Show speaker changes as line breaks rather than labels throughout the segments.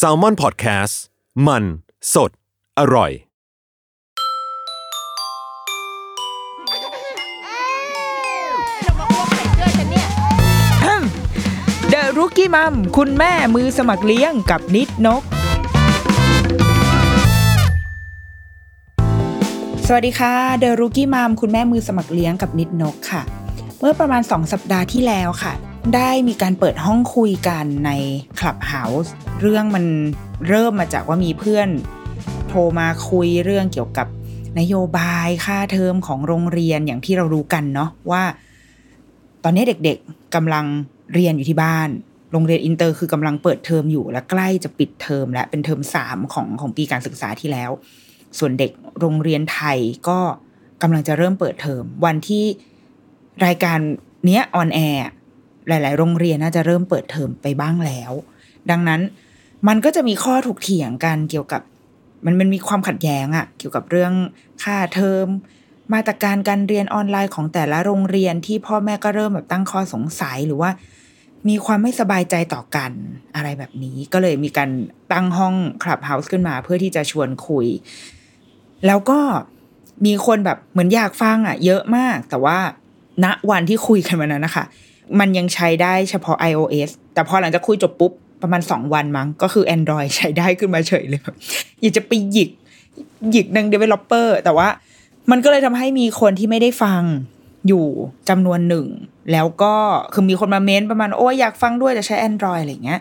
s a l ม o n PODCAST มัน สด อร่อย
เดอะรุกี้มัมคุณแม่มือสมัครเลี้ยงกับนิดนก สวัสดีค่ะ The Rookie Mom คุณแม่มือสมัครเลี้ยงกับนิดนกค่ะ เมื่อประมาณ 2 สัปดาห์ที่แล้วค่ะ ได้มีการเปิดห้องคุยกันในคลับเฮาส์เรื่องมันเริ่มมาจากว่ามีเพื่อนโทรมาคุยเรื่องเกี่ยวกับนโยบายค่าเทอมของโรงเรียนอย่างที่เรารู้กันเนาะว่า ตอนนี้เด็กๆกำลังเรียนอยู่ที่บ้าน โรงเรียนอินเตอร์คือกำลังเปิดเทอมอยู่และใกล้จะปิดเทอมและเป็นเทอมสามของของปีการศึกษาที่แล้ว ส่วนเด็กโรงเรียนไทยก็กำลังจะเริ่มเปิดเทอมวันที่รายการเนี้ยออนแอร์ หลาย ๆ โรงเรียนน่าจะเริ่มเปิดเทอมไปบ้างแล้ว ดังนั้นมันก็จะมีข้อถกเถียงกันเกี่ยวกับ มันมันมีความขัดแย้งอะเกี่ยวกับเรื่องค่าเทอม มาตรการการเรียนออนไลน์ของแต่ละโรงเรียนที่พ่อแม่ก็เริ่มแบบตั้งข้อสงสัยหรือว่า มีความไม่สบายใจต่อกันอะไรแบบนี้ ก็เลยมีการตั้งห้องคลับเฮาส์ขึ้นมาเพื่อที่จะชวนคุย แล้วก็มีคนแบบเหมือนอยากฟังอะเยอะมาก แต่ว่าณวันที่คุยกันวันนั้นนะคะ มันยังใช้ได้เฉพาะ iOS แต่พอหลังจากคุยจบปุ๊บ ประมาณสองวันมั้ง ก็คือ Android ใช้ได้ขึ้นมาเฉยเลยแบบอยากจะไปหยิกหยิกนัง developer แต่ว่ามันก็เลยทำให้มีคนที่ไม่ได้ฟังอยู่จำนวนหนึ่ง แล้วก็คือมีคนมาเม้นประมาณ โอ้ยอยากฟังด้วยแต่ใช้ Android อะไรเงี้ย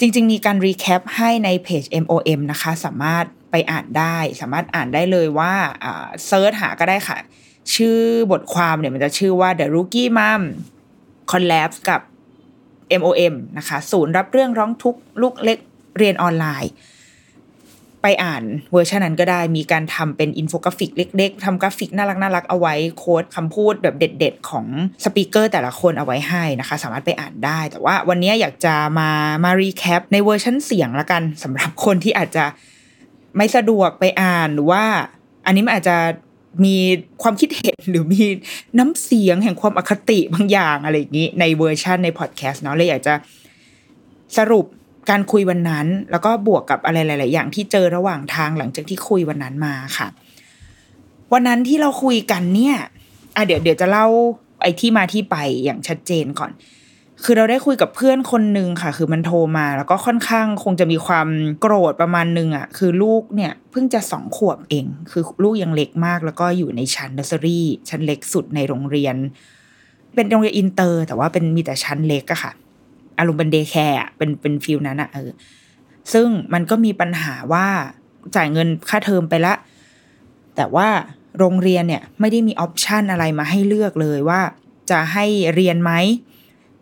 จริง ๆ มีการ recap ให้ในเพจ MOM นะคะ สามารถไปอ่านได้ สามารถอ่านได้เลยว่า search หาก็ได้ค่ะ ชื่อบทความเนี่ยมันจะชื่อว่า The Rookie Mom Collabs กับ MOM นะคะ ศูนย์รับเรื่องร้องทุกข์ลูกเล็กเรียนออนไลน์ ไปอ่านเวอร์ชันนั้นก็ได้มีการทำเป็นอินโฟกราฟิกเล็กๆทำกราฟิกน่ารักน่ารักเอาไว้ quote คำพูดแบบเด็ด ๆ ของspeaker แต่ละคนเอาไว้ให้นะคะ สามารถไปอ่านได้ แต่ว่าวันนี้อยากจะมามา recap ในเวอร์ชันเสียงละกันสำหรับคนที่อาจจะไม่สะดวกไปอ่านหรือว่าอันนี้มันอาจจะ มีความคิดเห็นหรือมีน้ำเสียงแห่งความอคติบางอย่างอะไรอย่างนี้ ในเวอร์ชันในพอดแคสต์เนาะเลยอยากจะสรุปการคุยวันนั้น แล้วก็บวกกับอะไรหลาย ๆ อย่างที่เจอระหว่างทางหลังจากที่คุยวันนั้นมาค่ะ วันนั้นที่เราคุยกันเนี่ยอะเดี๋ยวเดี๋ยวจะเล่าไอ้ที่มาที่ไปอย่างชัดเจนก่อน คือเราได้คุยกับเพื่อนคนหนึ่งค่ะ คือมันโทรมา แล้วก็ค่อนข้างคงจะมีความโกรธประมาณนึงอะ คือลูกเนี่ยเพิ่งจะสองขวบเอง คือลูกยังเล็กมาก แล้วก็อยู่ในชั้นเนอร์ซอรี่ชั้นเล็กสุดในโรงเรียน เป็นโรงเรียนอินเตอร์ แต่ว่าเป็นมีแต่ชั้นเล็กอะค่ะอารมณ์เป็น day care เป็นเป็น feel นั้นอะเออซึ่งมันก็มีปัญหาว่าจ่ายเงินค่าเทอมไปละ แต่ว่าโรงเรียนเนี่ยไม่ได้มีออปชันอะไรมาให้เลือกเลยว่าจะให้เรียนไหม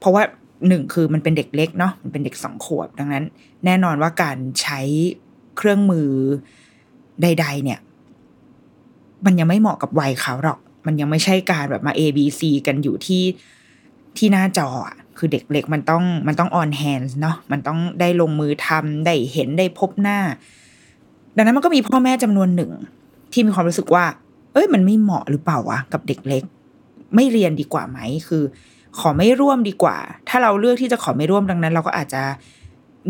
เพราะว่าหนึ่งคือมันเป็นเด็กเล็กเนาะมันเป็นเด็กสองขวบดังนั้น แน่นอนว่าการใช้เครื่องมือใด ๆ เนี่ย มันยังไม่เหมาะกับวัยเขาหรอก มันยังไม่ใช่การแบบมา A B C กันอยู่ที่ที่หน้าจอคือเด็กเล็กมันต้องมันต้อง on hands เนาะมันต้องได้ลงมือทำได้เห็นได้พบหน้า ดังนั้นมันก็มีพ่อแม่จำนวนหนึ่ง ที่มีความรู้สึกว่า เอ้ยมันไม่เหมาะหรือเปล่าวะกับเด็กเล็ก ไม่เรียนดีกว่าไหมคือ ขอไม่ร่วมดีกว่า ถ้าเราเลือกที่จะขอไม่ร่วมดังนั้น เราก็อาจจะ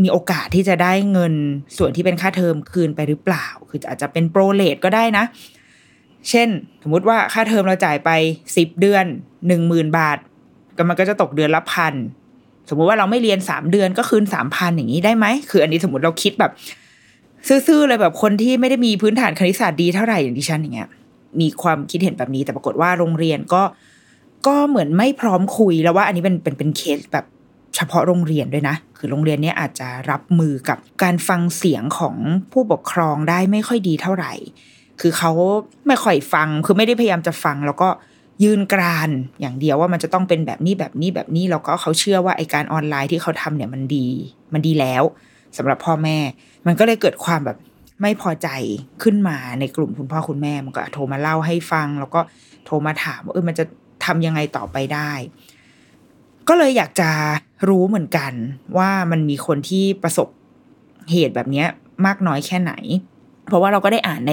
มีโอกาสที่จะได้เงินส่วนที่เป็นค่าเทอมคืนไปหรือเปล่า คืออาจจะเป็นโปรเลทก็ได้นะ เช่น สมมุติว่าค่าเทอมเราจ่ายไปสิบเดือนหนึ่งหมื่นบาทก็มันก็จะตกเดือนละพันสมมุติว่าเราไม่เรียนสามเดือนก็คืนสามพันอย่างนี้ได้ไหมคืออันนี้สมมติเราคิดแบบซื่อๆเลยแบบคนที่ไม่ได้มีพื้นฐานคณิตศาสตร์ดีเท่าไหร่อย่างดิฉันอย่างเงี้ยมีความคิดเห็นแบบนี้แต่ปรากฏว่าโรงเรียนก็ ก็เหมือนไม่พร้อมคุยแล้วว่าอันนี้เป็นเป็นเป็นเคสแบบเฉพาะโรงเรียนด้วยนะ คือโรงเรียนเนี้ยอาจจะรับมือกับการฟังเสียงของผู้ปกครองได้ไม่ค่อยดีเท่าไหร่ คือเขาไม่ค่อยฟัง คือไม่ได้พยายามจะฟัง แล้วก็ยืนกรานอย่างเดียวว่ามันจะต้องเป็นแบบนี้แบบนี้แบบนี้แล้วก็เขาเชื่อว่าไอการออนไลน์ที่เขาทำเนี่ยมันดี มันดีแล้วสำหรับพ่อแม่ มันก็เลยเกิดความแบบไม่พอใจขึ้นมาในกลุ่มคุณพ่อคุณแม่มันก็โทรมาเล่าให้ฟัง แล้วก็โทรมาถามว่าเออมันจะ ทำยังไงต่อไปได้ ก็เลยอยากจะรู้เหมือนกันว่ามันมีคนที่ประสบเหตุแบบนี้มากน้อยแค่ไหน เพราะว่าเราก็ได้อ่านใน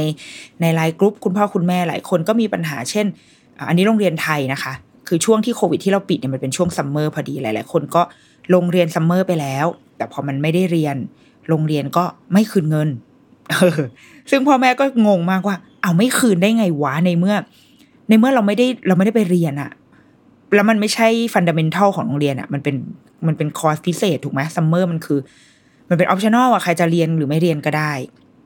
ใน LINE group คุณพ่อคุณแม่หลายคนก็มีปัญหาเช่น อันนี้โรงเรียนไทยนะคะ คือช่วงที่โควิดที่เราปิดเนี่ยมันเป็นช่วง summer พอดีหลายๆคนก็ลงเรียน summer ไปแล้ว แต่พอมันไม่ได้เรียน โรงเรียนก็ไม่คืนเงินซึ่งพ่อแม่ก็งงมากว่า เอาไม่คืนได้ไงวะในเมื่อ ในเมื่อเราไม่ได้เราไม่ได้ไปเรียนอะแล้วมันไม่ใช่ fundamental ของโรงเรียนอะมันเป็นมันเป็นคอร์สพิเศษถูกไหม summer มันคือ มันเป็น optional อะใครจะเรียนหรือไม่เรียนก็ได้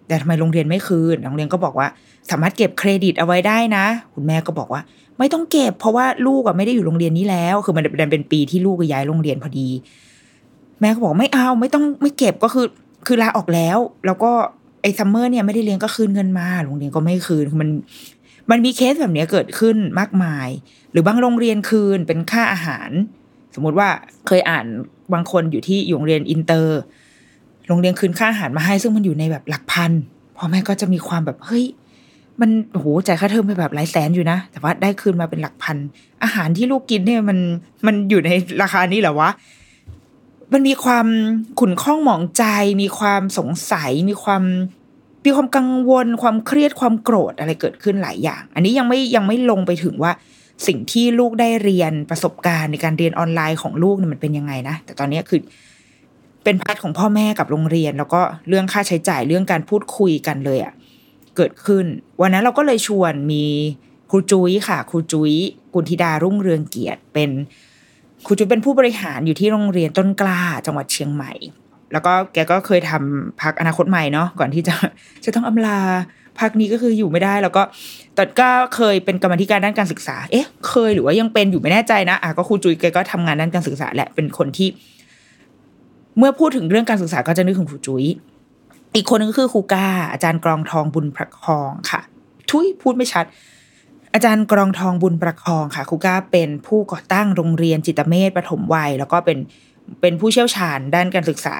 แต่ทำไมโรงเรียนไม่คืนโรงเรียนก็บอกว่า สามารถเก็บเครดิตเอาไว้ได้นะ คุณแม่ก็บอกว่า ไม่ต้องเก็บ เพราะว่าลูกอะไม่ได้อยู่โรงเรียนนี้แล้ว คือมันเป็นปีที่ลูกย้ายโรงเรียนพอดี แม่ก็บอกไม่เอาไม่ต้องไม่เก็บก็คือ คือลาออกแล้ว แล้วก็ไอ้ summer เนี่ยไม่ได้เรียนก็คืนเงินมาโรงเรียนก็ไม่คืนมัน มันมีเคสแบบนี้เกิดขึ้นมากมาย หรือบางโรงเรียนคืนเป็นค่าอาหาร สมมุติว่าเคยอ่านบางคนอยู่ที่อยู่โรงเรียนอินเตอร์ โรงเรียนคืนค่าอาหารมาให้ ซึ่งมันอยู่ในแบบหลักพันพ่อแม่ก็จะมีความแบบเฮ้ยมันโอ้โหจ่ายค่าเทอมไปแบบหลายแสนอยู่นะ แต่ว่าได้คืนมาเป็นหลักพัน อาหารที่ลูกกินเนี่ยมันมันอยู่ในราคานี้เหรอวะ มันมีความขุ่นข้องหมองใจ มีความสงสัย มีความ มีความกังวลความเครียดความโกรธอะไรเกิดขึ้นหลายอย่าง อันนี้ยังไม่ยังไม่ลงไปถึงว่าสิ่งที่ลูกได้เรียนประสบการณ์ในการเรียนออนไลน์ของลูกเนี่ยมันเป็นยังไงนะ แต่ตอนนี้คือเป็นพาร์ทของพ่อแม่กับโรงเรียน แล้วก็เรื่องค่าใช้จ่ายเรื่องการพูดคุยกันเลยอะ่ะเกิดขึ้น วันนั้นเราก็เลยชวนมีครูจุ้ยค่ะครูจุ้ยกุลธิดารุ่งเรืองเกียรติเป็นครูจุ้ยเป็นผู้บริหารอยู่ที่โรงเรียนต้นกล้าจังหวัดเชียงใหม่ แล้วก็แกก็เคยทำพักอนาคตใหม่เนาะก่อนที่จะจะต้องอำลาพักนี้ก็คืออยู่ไม่ได้ แล้วก็แต่ก็เคยเป็นกรรมธิการด้านการศึกษา เอ๊ะ เคยหรือว่ายังเป็นอยู่ไม่แน่ใจนะอะก็ครูจุยแกก็ทำงานด้านการศึกษาแหละเป็นคนที่ เมื่อพูดถึงเรื่องการศึกษาก็จะนึกถึงครูจุยอีกคนนึงก็คือครูก้าอาจารย์กรองทองบุญประคองค่ะ ทุยพูดไม่ชัด อาจารย์กรองทองบุญประคองค่ะครูก้าเป็นผู้ก่อตั้งโรงเรียนจิตเมธปฐมวัย แล้วก็เป็น เป็นผู้เชี่ยวชาญด้านการศึกษา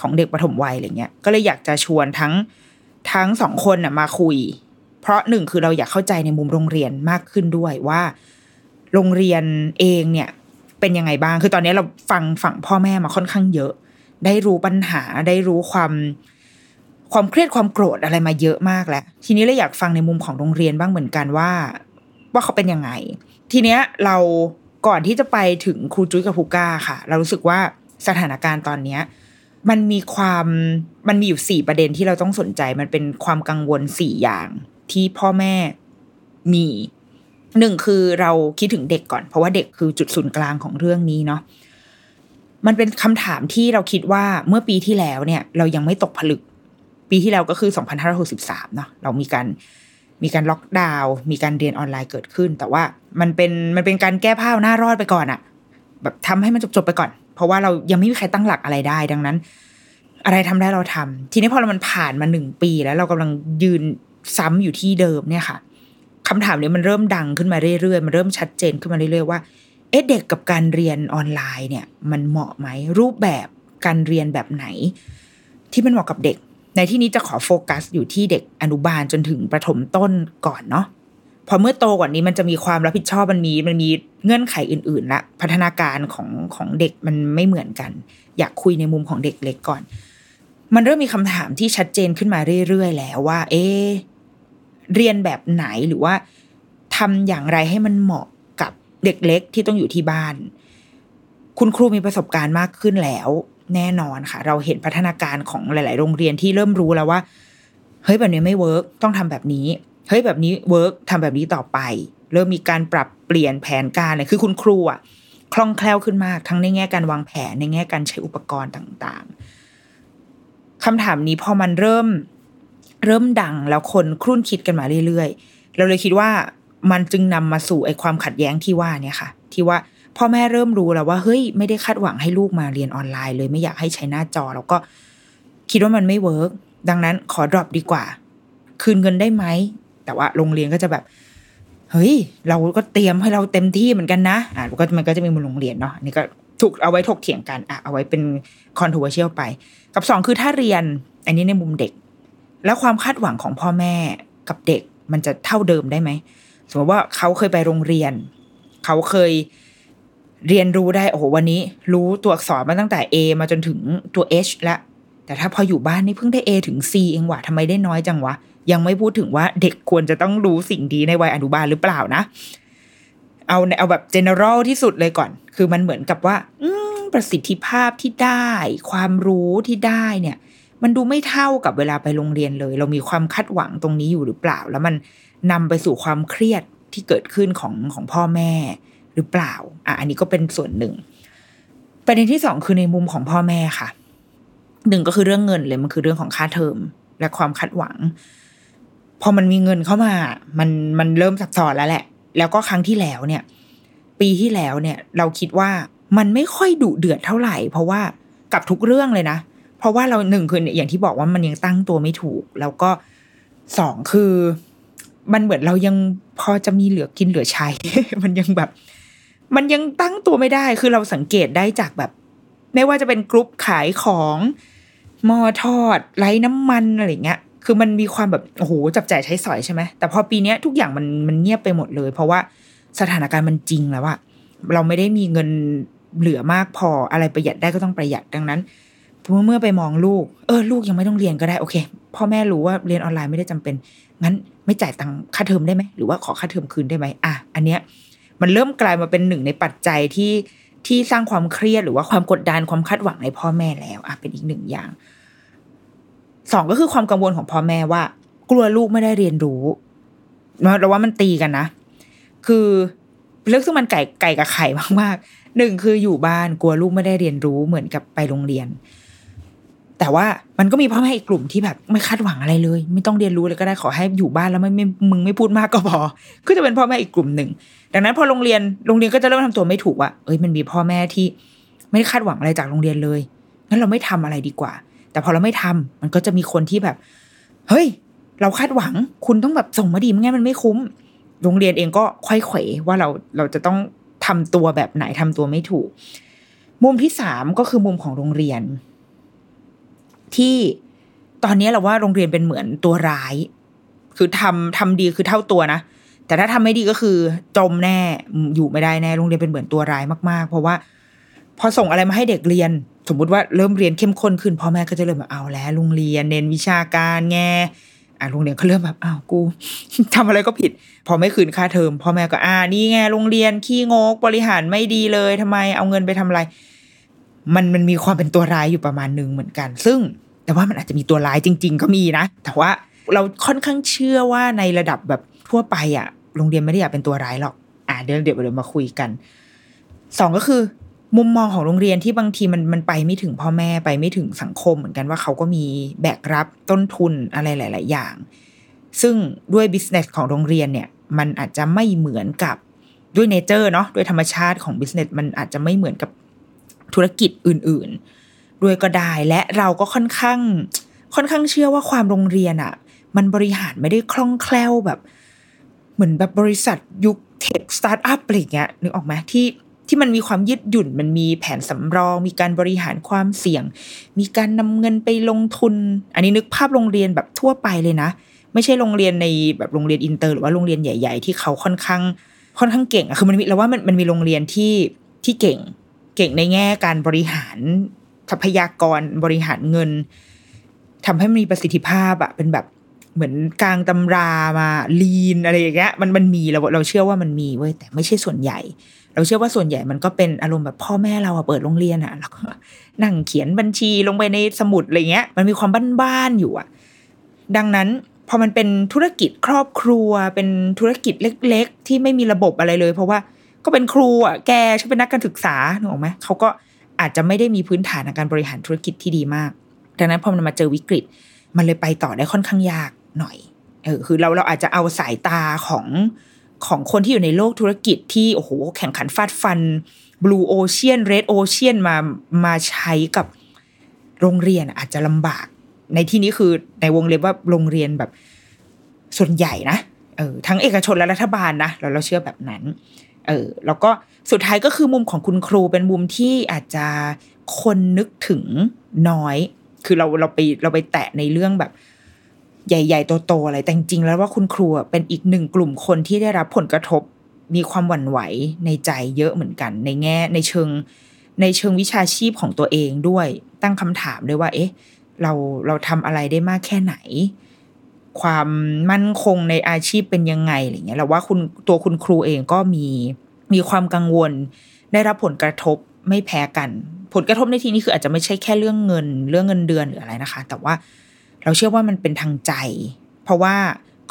ของเด็กปฐมวัยอะไรเงี้ยก็เลยอยากจะชวนทั้งทั้งสองคนน่ะมาคุย เพราะหนึ่งคือเราอยากเข้าใจในมุมโรงเรียนมากขึ้นด้วยว่า โรงเรียนเองเนี่ยเป็นยังไงบ้าง คือตอนนี้เราฟังฝั่งพ่อแม่มาค่อนข้างเยอะ ได้รู้ปัญหาได้รู้ความความเครียดความโกรธอะไรมาเยอะมากแล้ว ทีนี้เราอยากฟังในมุมของโรงเรียนบ้างเหมือนกันว่า ว่าเขาเป็นยังไง ทีเนี้ยเรา ก่อนที่จะไปถึงครูจุ้ยกับครูก้าค่ะ เรารู้สึกว่าสถานการณ์ตอนเนี้ยมันมีความมันมีอยู่สี่ประเด็นที่เราต้องสนใจ มันเป็นความกังวลสี่อย่างที่พ่อแม่มีหนึ่งคือเราคิดถึงเด็กก่อน เพราะว่าเด็กคือจุดศูนย์กลางของเรื่องนี้เนาะมันเป็นคำถามที่เราคิดว่าเมื่อปีที่แล้วเนี่ย เรายังไม่ตกผลึก ปีที่แล้วก็คือ 2563เนาะเรามีการ มีการล็อกดาวน์มีการเรียนออนไลน์เกิดขึ้น แต่ว่ามันเป็นมันเป็นการแก้ผ้าหน้ารอดไปก่อนอะแบบทำให้มันจบๆไปก่อน เพราะว่าเรายังไม่มีใครตั้งหลักอะไรได้ดังนั้น อะไรทำได้เราทำทีนี้พอเรามันผ่านมาหนึ่งปีแล้วเรากำลังยืนซ้ำอยู่ที่เดิมเนี่ยค่ะคำถามเนี้มันเริ่มดังขึ้นมาเรื่อยๆ มันเริ่มชัดเจนขึ้นมาเรื่อยๆว่า เอ๊ะเด็กกับการเรียนออนไลน์เนี่ย มันเหมาะไหมรูปแบบการเรียนแบบไหน ที่มันเหมาะกับเด็ก ในที่นี้จะขอโฟกัสอยู่ที่เด็กอนุบาลจนถึงประถมต้นก่อนเนาะพอเมื่อโตกว่านี้มันจะมีความรับผิดชอบมันมีมันมีเงื่อนไขอื่นๆละพัฒนาการของของเด็กมันไม่เหมือนกัน อยากคุยในมุมของเด็กเล็กก่อน มันเริ่มมีคำถามที่ชัดเจนขึ้นมาเรื่อยๆ แล้วว่า เอ๊เรียนแบบไหนหรือว่าทำอย่างไรให้มันเหมาะกับเด็กเล็กที่ต้องอยู่ที่บ้าน คุณครูมีประสบการณ์มากขึ้นแล้ว แน่นอนค่ะ เราเห็นพัฒนาการของหลาย ๆ โรงเรียนที่เริ่มรู้แล้วว่า เฮ้ยแบบนี้ไม่ work ต้องทำแบบนี้ เฮ้ยแบบนี้ work ทำแบบนี้ต่อไป เริ่มมีการปรับเปลี่ยนแผนการเลยคือคุณครูอะคล่องแคล่วขึ้นมาก ทั้งในแง่การวางแผนในแง่การใช้อุปกรณ์ต่าง ๆคำถามนี้พอมันเริ่มเริ่มดังแล้วคนครุ่นคิดกันมาเรื่อย ๆ เราเลยคิดว่ามันจึงนำมาสู่ไอ้ความขัดแย้งที่ว่าเนี่ยค่ะ ที่ว่า พ่อแม่เริ่มรู้แล้วว่าเฮ้ยไม่ได้คาดหวังให้ลูกมาเรียนออนไลน์เลยไม่อยากให้ใช้หน้าจอ แล้วก็คิดว่ามันไม่ work ดังนั้นขอ drop ดีกว่า คืนเงินได้ไหม แต่ว่าโรงเรียนก็จะแบบ เฮ้ย เราก็เตรียมให้เราเต็มที่เหมือนกันนะอะก็มันก็จะมีมุมโรงเรียนเนาะอันนี่ก็ถูกเอาไว้ถกเถียงกันอะเอาไว้เป็น controversial ไป กับสองคือถ้าเรียน อันนี้ในมุมเด็ก แล้วความคาดหวังของพ่อแม่กับเด็กมันจะเท่าเดิมได้ไหมสมมติว่าเขาเคยไปโรงเรียน เขาเคย เรียนรู้ได้โอ้โหวันนี้ รู้ตัวอักษรมาตั้งแต่ A มาจนถึงตัว H แล้วแต่ถ้าพออยู่บ้านนี่เพิ่งได้ A ถึง C เองว่ะทำไมได้น้อยจังวะ ยังไม่พูดถึงว่าเด็กควรจะต้องรู้สิ่งดีในวัยอนุบาลหรือเปล่านะ เอาเอาแบบ general ที่สุดเลยก่อน คือมันเหมือนกับว่า อืประสิทธิภาพที่ได้ ความรู้ที่ได้เนี่ย มันดูไม่เท่ากับเวลาไปโรงเรียนเลย เรามีความคาดหวังตรงนี้อยู่หรือเปล่า แล้วมันนำไปสู่ความเครียดที่เกิดขึ้นของของพ่อแม่ หรือเปล่าอะอันนี้ก็เป็นส่วนหนึ่งประเด็นที่สองคือในมุมของพ่อแม่ค่ะหนึ่งก็คือเรื่องเงินเลยมันคือเรื่องของค่าเทอมและความคาดหวัง พอมันมีเงินเข้ามา มันมันเริ่มสับสอนแล้วแหละ แล้วก็ครั้งที่แล้วเนี่ย ปีที่แล้วเนี่ย เราคิดว่ามันไม่ค่อยดุเดือดเท่าไหร่ เพราะว่ากับทุกเรื่องเลยนะ เพราะว่าเราหนึ่งคืออย่างที่บอกว่ามันยังตั้งตัวไม่ถูก แล้วก็สองคือ มันเหมือนเรายังพอจะมีเหลือกินเหลือใช้ มันยังแบบ มันยังตั้งตัวไม่ได้คือเราสังเกตได้จากแบบ ไม่ว่าจะเป็นกรุ๊ปขายของมอทอดไร้น้ำมันอะไรเงี้ย คือมันมีความแบบโอ้โหจับจ่ายใช้สอยใช่ไหมแต่พอปีนี้ทุกอย่างมันมันเงียบไปหมดเลย เพราะว่าสถานการณ์มันจริงแล้วอะเราไม่ได้มีเงินเหลือมากพออะไรประหยัดได้ก็ต้องประหยัดดังนั้นเมื่อไปมองลูก เออ ลูกยังไม่ต้องเรียนก็ได้โอเคพ่อแม่รู้ว่าเรียนออนไลน์ไม่ได้จำเป็น งั้นไม่จ่ายตังค่าเทอมได้ไหมหรือว่าขอค่าเทอมคืนได้ไหมอะอันเนี้ย มันเริ่มกลายมาเป็นหนึ่งในปัจจัยที่ที่สร้างความเครียดหรือว่าความกดดันความคาดหวังในพ่อแม่แล้วอะเป็นอีกหนึ่งอย่างสองก็คือความกังวลของพ่อแม่ว่า กลัวลูกไม่ได้เรียนรู้เราว่ามันตีกันนะ คือเรื่องซึ่งมันไก่ไก่กับไข่มากๆหนึ่งคืออยู่บ้านกลัวลูกไม่ได้เรียนรู้เหมือนกับไปโรงเรียน แต่ว่ามันก็มีพ่อแม่อีกกลุ่มที่แบบไม่คาดหวังอะไรเลย ไม่ต้องเรียนรู้เลยก็ได้ขอให้อยู่บ้านแล้วไม่ไม่มึงไม่พูดมากก็พอก็จะเป็นพ่อแม่อีกกลุ่มหนึ่งดังนั้นพอโรงเรียนโรงเรียนก็จะเริ่มทำตัวไม่ถูกว่าเอ้ยมันมีพ่อแม่ที่ ไม่ได้คาดหวังอะไรจากโรงเรียนเลยงั้นเราไม่ทำอะไรดีกว่า แต่พอเราไม่ทำมันก็จะมีคนที่แบบ เฮ้ย เราคาดหวัง คุณต้องแบบส่งมาดีไม่งั้นมันไม่คุ้ม โรงเรียนเองก็ค่อยเขวว่าเราเราจะต้องทำตัวแบบไหนทำตัวไม่ถูก มุมที่สามก็คือมุมของโรงเรียน ที่ตอนนี้เราว่าโรงเรียนเป็นเหมือนตัวร้าย คือทำทำดีคือเท่าตัวนะแต่ถ้าทำไม่ดีก็คือจมแน่อยู่ไม่ได้แน่โรงเรียนเป็นเหมือนตัวร้ายมากๆ เพราะว่า พอส่งอะไรมาให้เด็กเรียน สมมุติว่าเริ่มเรียนเข้มข้นขึ้นพ่อแม่ก็จะเริ่มแบบเอาแล้วโรงเรียนเน้นวิชาการแงอ่าโรงเรียนเขาเริ่มแบบอ้าวกูทำอะไรก็ผิด พอไม่คืนค่าเทอมพ่อแม่ก็อ่านี่ไงโรงเรียนขี้งกบริหารไม่ดีเลยทำไมเอาเงินไปทำอะไร มันมันมีความเป็นตัวร้ายอยู่ประมาณหนึ่งเหมือนกัน ซึ่งแต่ว่ามันอาจจะมีตัวร้ายจริง ๆ ก็มีนะ แต่ว่าเราค่อนข้างเชื่อว่าในระดับแบบทั่วไปอะ โรงเรียนไม่ได้อยากเป็นตัวร้ายหรอก อ่าเดี๋ยวเดี๋ยวเดี๋ยวมาคุยกันสองก็คือ มุมมองของโรงเรียนที่บางทีมันมันไปไม่ถึงพ่อแม่ไปไม่ถึงสังคมเหมือนกันว่าเขาก็มีแบกรับต้นทุนอะไรหลาย ๆ อย่าง ซึ่งด้วยบิสเนสของโรงเรียนเนี่ย มันอาจจะไม่เหมือนกับด้วย nature เนาะด้วยธรรมชาติของ business มันอาจจะไม่เหมือนกับ ธุรกิจอื่นๆ ด้วยก็ได้และเราก็ค่อนข้าง ค่อนข้างเชื่อว่าความโรงเรียนอะ่ะ มันบริหารไม่ได้คล่องแคล่วแบบ เหมือนแบบบริษัทยุค tech startup อะไรเงี้ยนึกออกไหมที่ที่มันมีความยืดหยุ่นมันมีแผนสำรอง มีการบริหารความเสี่ยง มีการนำเงินไปลงทุน อันนี้นึกภาพโรงเรียนแบบทั่วไปเลยนะ ไม่ใช่โรงเรียนในแบบโรงเรียนอินเตอร์หรือว่าโรงเรียนใหญ่ ๆ ที่เขาค่อนข้างค่อนข้างเก่งอะคือมันมีเราว่ามันมันมีโรงเรียนที่ที่เก่ง เก่งในแง่การบริหารทรัพยากรบริหารเงินทำให้มีประสิทธิภาพอะเป็นแบบเหมือนกางตำรามา lean อะไรอย่างเงี้ยมันมันมีเราเราเชื่อว่ามันมีเว้ยแต่ไม่ใช่ส่วนใหญ่ เราเชื่อว่าส่วนใหญ่มันก็เป็นอารมณ์แบบพ่อแม่เราอะเปิดโรงเรียนอะแล้วก็นั่งเขียนบัญชีลงไปในสมุดอะไรเงี้ย มันมีความบ้านๆอยู่อะดังนั้นพอมันเป็นธุรกิจครอบครัวเป็นธุรกิจเล็ก ๆ ที่ไม่มีระบบอะไรเลย เพราะว่า ก็เป็นครูอะแกช่วยเป็นนักการศึกษาหนูออกไหมเขาก็อาจจะไม่ได้มีพื้นฐานในการบริหารธุรกิจที่ดีมาก ดังนั้นพอมันมาเจอวิกฤต มันเลยไปต่อได้ค่อนข้างยากหน่อยเออคือเราเราอาจจะเอาสายตาของของคนที่อยู่ในโลกธุรกิจที่โอ้โหแข่งขันฟาดฟัน Blue Ocean Red Ocean มามาใช้กับโรงเรียนอาจจะลำบาก ในที่นี้คือในวงเล็บว่าโรงเรียนแบบส่วนใหญ่นะเออทั้งเอกชนและรัฐบาลนะเราเราเชื่อแบบนั้น เออแล้วก็สุดท้ายก็คือมุมของคุณครูเป็นมุมที่อาจจะคนนึกถึงน้อย คือเราเราไปเราไปแตะในเรื่องแบบ ใหญ่ ๆ โตๆอะไรแต่จริงแล้วว่าคุณครูเป็นอีกหนึ่งกลุ่มคนที่ได้รับผลกระทบมีความหวั่นไหวในใจเยอะเหมือนกัน ในแง่ในเชิงในเชิงวิชาชีพของตัวเองด้วย ตั้งคำถามด้วยว่า เอ๊ะ เราเราทำอะไรได้มากแค่ไหน ความมั่นคงในอาชีพเป็นยังไงอะไรเงี้ยเราว่าคุณตัวคุณครูเองก็มีมีความกังวล ได้รับผลกระทบไม่แพ้กัน ผลกระทบในที่นี้คืออาจจะไม่ใช่แค่เรื่องเงิน เรื่องเงินเดือนหรืออะไรนะคะ แต่ว่าเราเชื่อว่ามันเป็นทางใจ เพราะว่า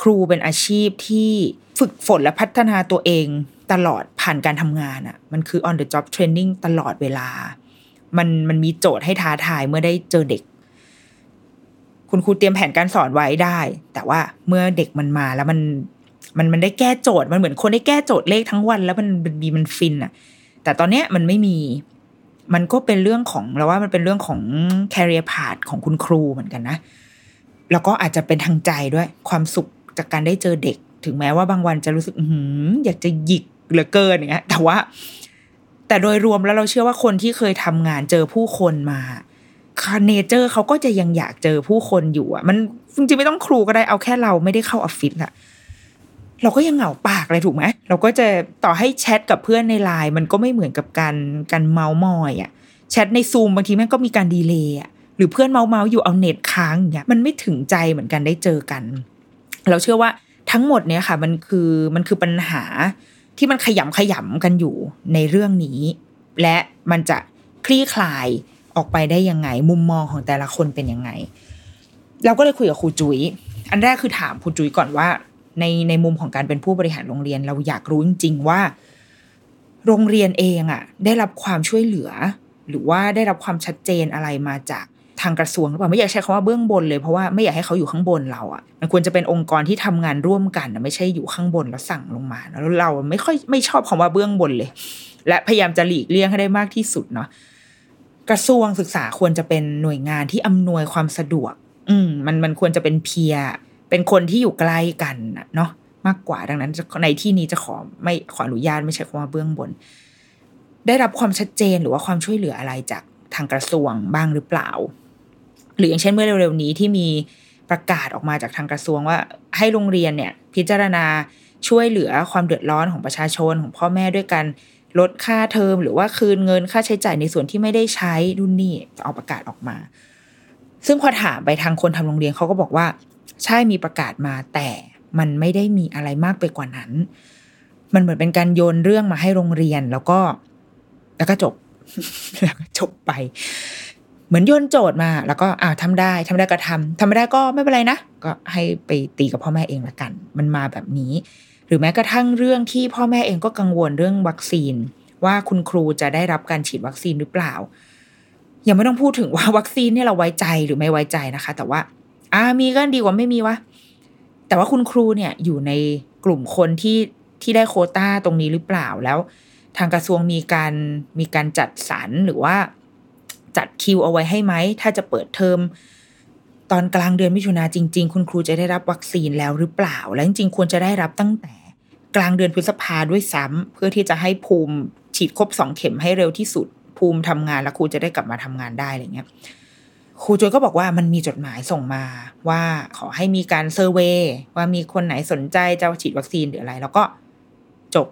ครูเป็นอาชีพที่ฝึกฝนและพัฒนาตัวเองตลอดผ่านการทำงานอะ่ะ มันคือ on the job training ตลอดเวลา มันมันมีโจทย์ให้ท้าทายเมื่อได้เจอเด็ก คุณครูเตรียมแผนการสอนไว้ได้ แต่ว่าเมื่อเด็กมันมาแล้วมันมันมันได้แก้โจทย์มันเหมือนคนได้แก้โจทย์เลขทั้งวัน แล้วมันมันดีมันฟินอะแต่ตอนเนี้ยมันไม่มีมันก็เป็นเรื่องของเราว่ามันเป็นเรื่องของ career path ของคุณครูเหมือนกันนะ แล้วก็อาจจะเป็นทางใจด้วย ความสุขจากการได้เจอเด็ก ถึงแม้ว่าบางวันจะรู้สึกอืออยากจะหยิกเหลือเกินอย่างเงี้ยแต่ว่า แต่โดยรวมแล้วเราเชื่อว่าคนที่เคยทำงานเจอผู้คนมา เนเจอร์เขาก็จะยังอยากเจอผู้คนอยู่อะ มันจริงๆไม่ต้องครูก็ได้เอาแค่เราไม่ได้เข้าออฟฟิศอะเราก็ยังเหงาปากเลยถูกไหมเราก็จะต่อให้แชทกับเพื่อนในไลน์มันก็ไม่เหมือนกับการการเมาส์มอยอะแชทในซูมบางทีแม่งก็มีการดีเลย์อะหรือเพื่อนเมาเมาอยู่เอาเน็ตค้างอย่างเงี้ยมันไม่ถึงใจเหมือนกันได้เจอกัน เราเชื่อว่าทั้งหมดเนี้ยค่ะ มันคือมันคือปัญหาที่มันขยำขยำกันอยู่ในเรื่องนี้ และมันจะคลี่คลาย ออกไปได้ยังไง มุมมองของแต่ละคนเป็นยังไง เราก็เลยคุยกับครูจุย้ยอันแรกคือถามครูจุ้ยก่อนว่า ในในมุมของการเป็นผู้บริหารโรงเรียน เราอยากรู้จริง ๆ ว่า โรงเรียนเองอะ่ะ ได้รับความช่วยเหลือ หรือว่าได้รับความชัดเจนอะไรมาจากทางกระทรวงหรือเปล่าไม่อยากใช้คำว่าเบื้องบนเลยเพราะว่าไม่อยากให้เขาอยู่ข้างบนเราอะ่ะมันควรจะเป็นองค์กรที่ทำงานร่วมกันไม่ใช่อยู่ข้างบนแล้วสั่งลงมาแล้วเราไม่ค่อยไม่ชอบคำว่าเบื้องบนเลย และพยายามจะหลีกเลี่ยงให้ได้มากที่สุดเนาะ กระทรวงศึกษาควรจะเป็นหน่วยงานที่อำนวยความสะดวก อืมมันมันควรจะเป็นเพียเป็นคนที่อยู่ใกล้กันเนาะมากกว่าดังนั้นในที่นี้จะขอไม่ขออนุญาตไม่ใช่คำว่าเบื้องบน ได้รับความชัดเจนหรือว่าความช่วยเหลืออะไรจากทางกระทรวงบ้างหรือเปล่า หรืออย่างเช่นเมื่อเร็วๆนี้ที่มีประกาศออกมาจากทางกระทรวงว่า ให้โรงเรียนเนี่ย พิจารณาช่วยเหลือความเดือดร้อนของประชาชนของพ่อแม่ด้วยกัน ลดค่าเทอมหรือว่าคืนเงินค่าใช้จ่ายในส่วนที่ไม่ได้ใช้รุ่นนี้เอาประกาศออกมา ซึ่งพอถามไปทางคนทำโรงเรียนเขาก็บอกว่า ใช่มีประกาศมาแต่มันไม่ได้มีอะไรมากไปกว่านั้น มันเหมือนเป็นการโยนเรื่องมาให้โรงเรียนแล้วก็ แล้วก็จบ แล้วก็จบไป เหมือนโยนโจทย์มา แล้วก็อ่าทำได้ทำได้ก็ทำทำไม่ได้ก็ไม่เป็นไรนะ ก็ให้ไปตีกับพ่อแม่เองละกัน มันมาแบบนี้ หรือแม้กระทั่งเรื่องที่พ่อแม่เองก็กังวลเรื่องวัคซีน ว่าคุณครูจะได้รับการฉีดวัคซีนหรือเปล่า ยังไม่ต้องพูดถึงว่าวัคซีนเนี่ยเราไว้ใจหรือไม่ไว้ใจนะคะ แต่ว่าอ่ามีก็ดีกว่าไม่มีวะแต่ว่าคุณครูเนี่ยอยู่ในกลุ่มคนที่ที่ได้โคต้าตรงนี้หรือเปล่าแล้ว ทางกระทรวงมีการมีการจัดสรรหรือว่าจัดคิวเอาไว้ให้ไหม ถ้าจะเปิดเทอม ตอนกลางเดือนมิถุนาจริง ๆ คุณครูจะได้รับวัคซีนแล้วหรือเปล่า และจริงๆควรจะได้รับตั้งแต่กลางเดือนพฤษภาด้วยซ้ำเพื่อที่จะให้ภูมิฉีดครบสองเข็มให้เร็วที่สุด ภูมิทำงานแล้วครูจะได้กลับมาทำงานได้อะไรเงี้ยครูจอยก็บอกว่ามันมีจดหมายส่งมาว่าขอให้มีการเซอร์เวยว่ามีคนไหนสนใจจะฉีดวัคซีนหรืออะไร แล้วก็จบ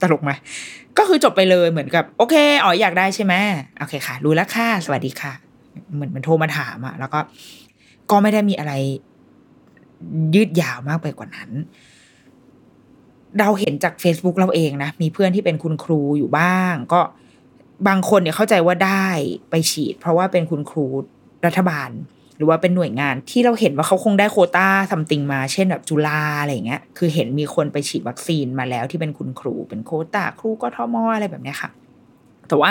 ตลกไหมก็คือจบไปเลยเหมือนกับ โอเคอ๋ออยากได้ใช่ไหมโอเคค่ะ รู้แล้วค่ะ สวัสดีค่ะ เหมือนมันโทรมาถามอะแล้วก็ก็ไม่ได้มีอะไรยืดยาวมากไปกว่านั้น เราเห็นจาก Facebook เราเองนะ มีเพื่อนที่เป็นคุณครูอยู่บ้าง ก็บางคนเนี่ยเข้าใจว่าได้ไปฉีด เพราะว่าเป็นคุณครูรัฐบาล หรือว่าเป็นหน่วยงานที่เราเห็นว่าเขาคงได้โคต้าซัมติงมา เช่นแบบจุฬาอะไรเงี้ย คือเห็นมีคนไปฉีดวัคซีนมาแล้วที่เป็นคุณครู เป็นโคต้าครูก็ทมอะไรแบบเนี้ยค่ะ แต่ว่า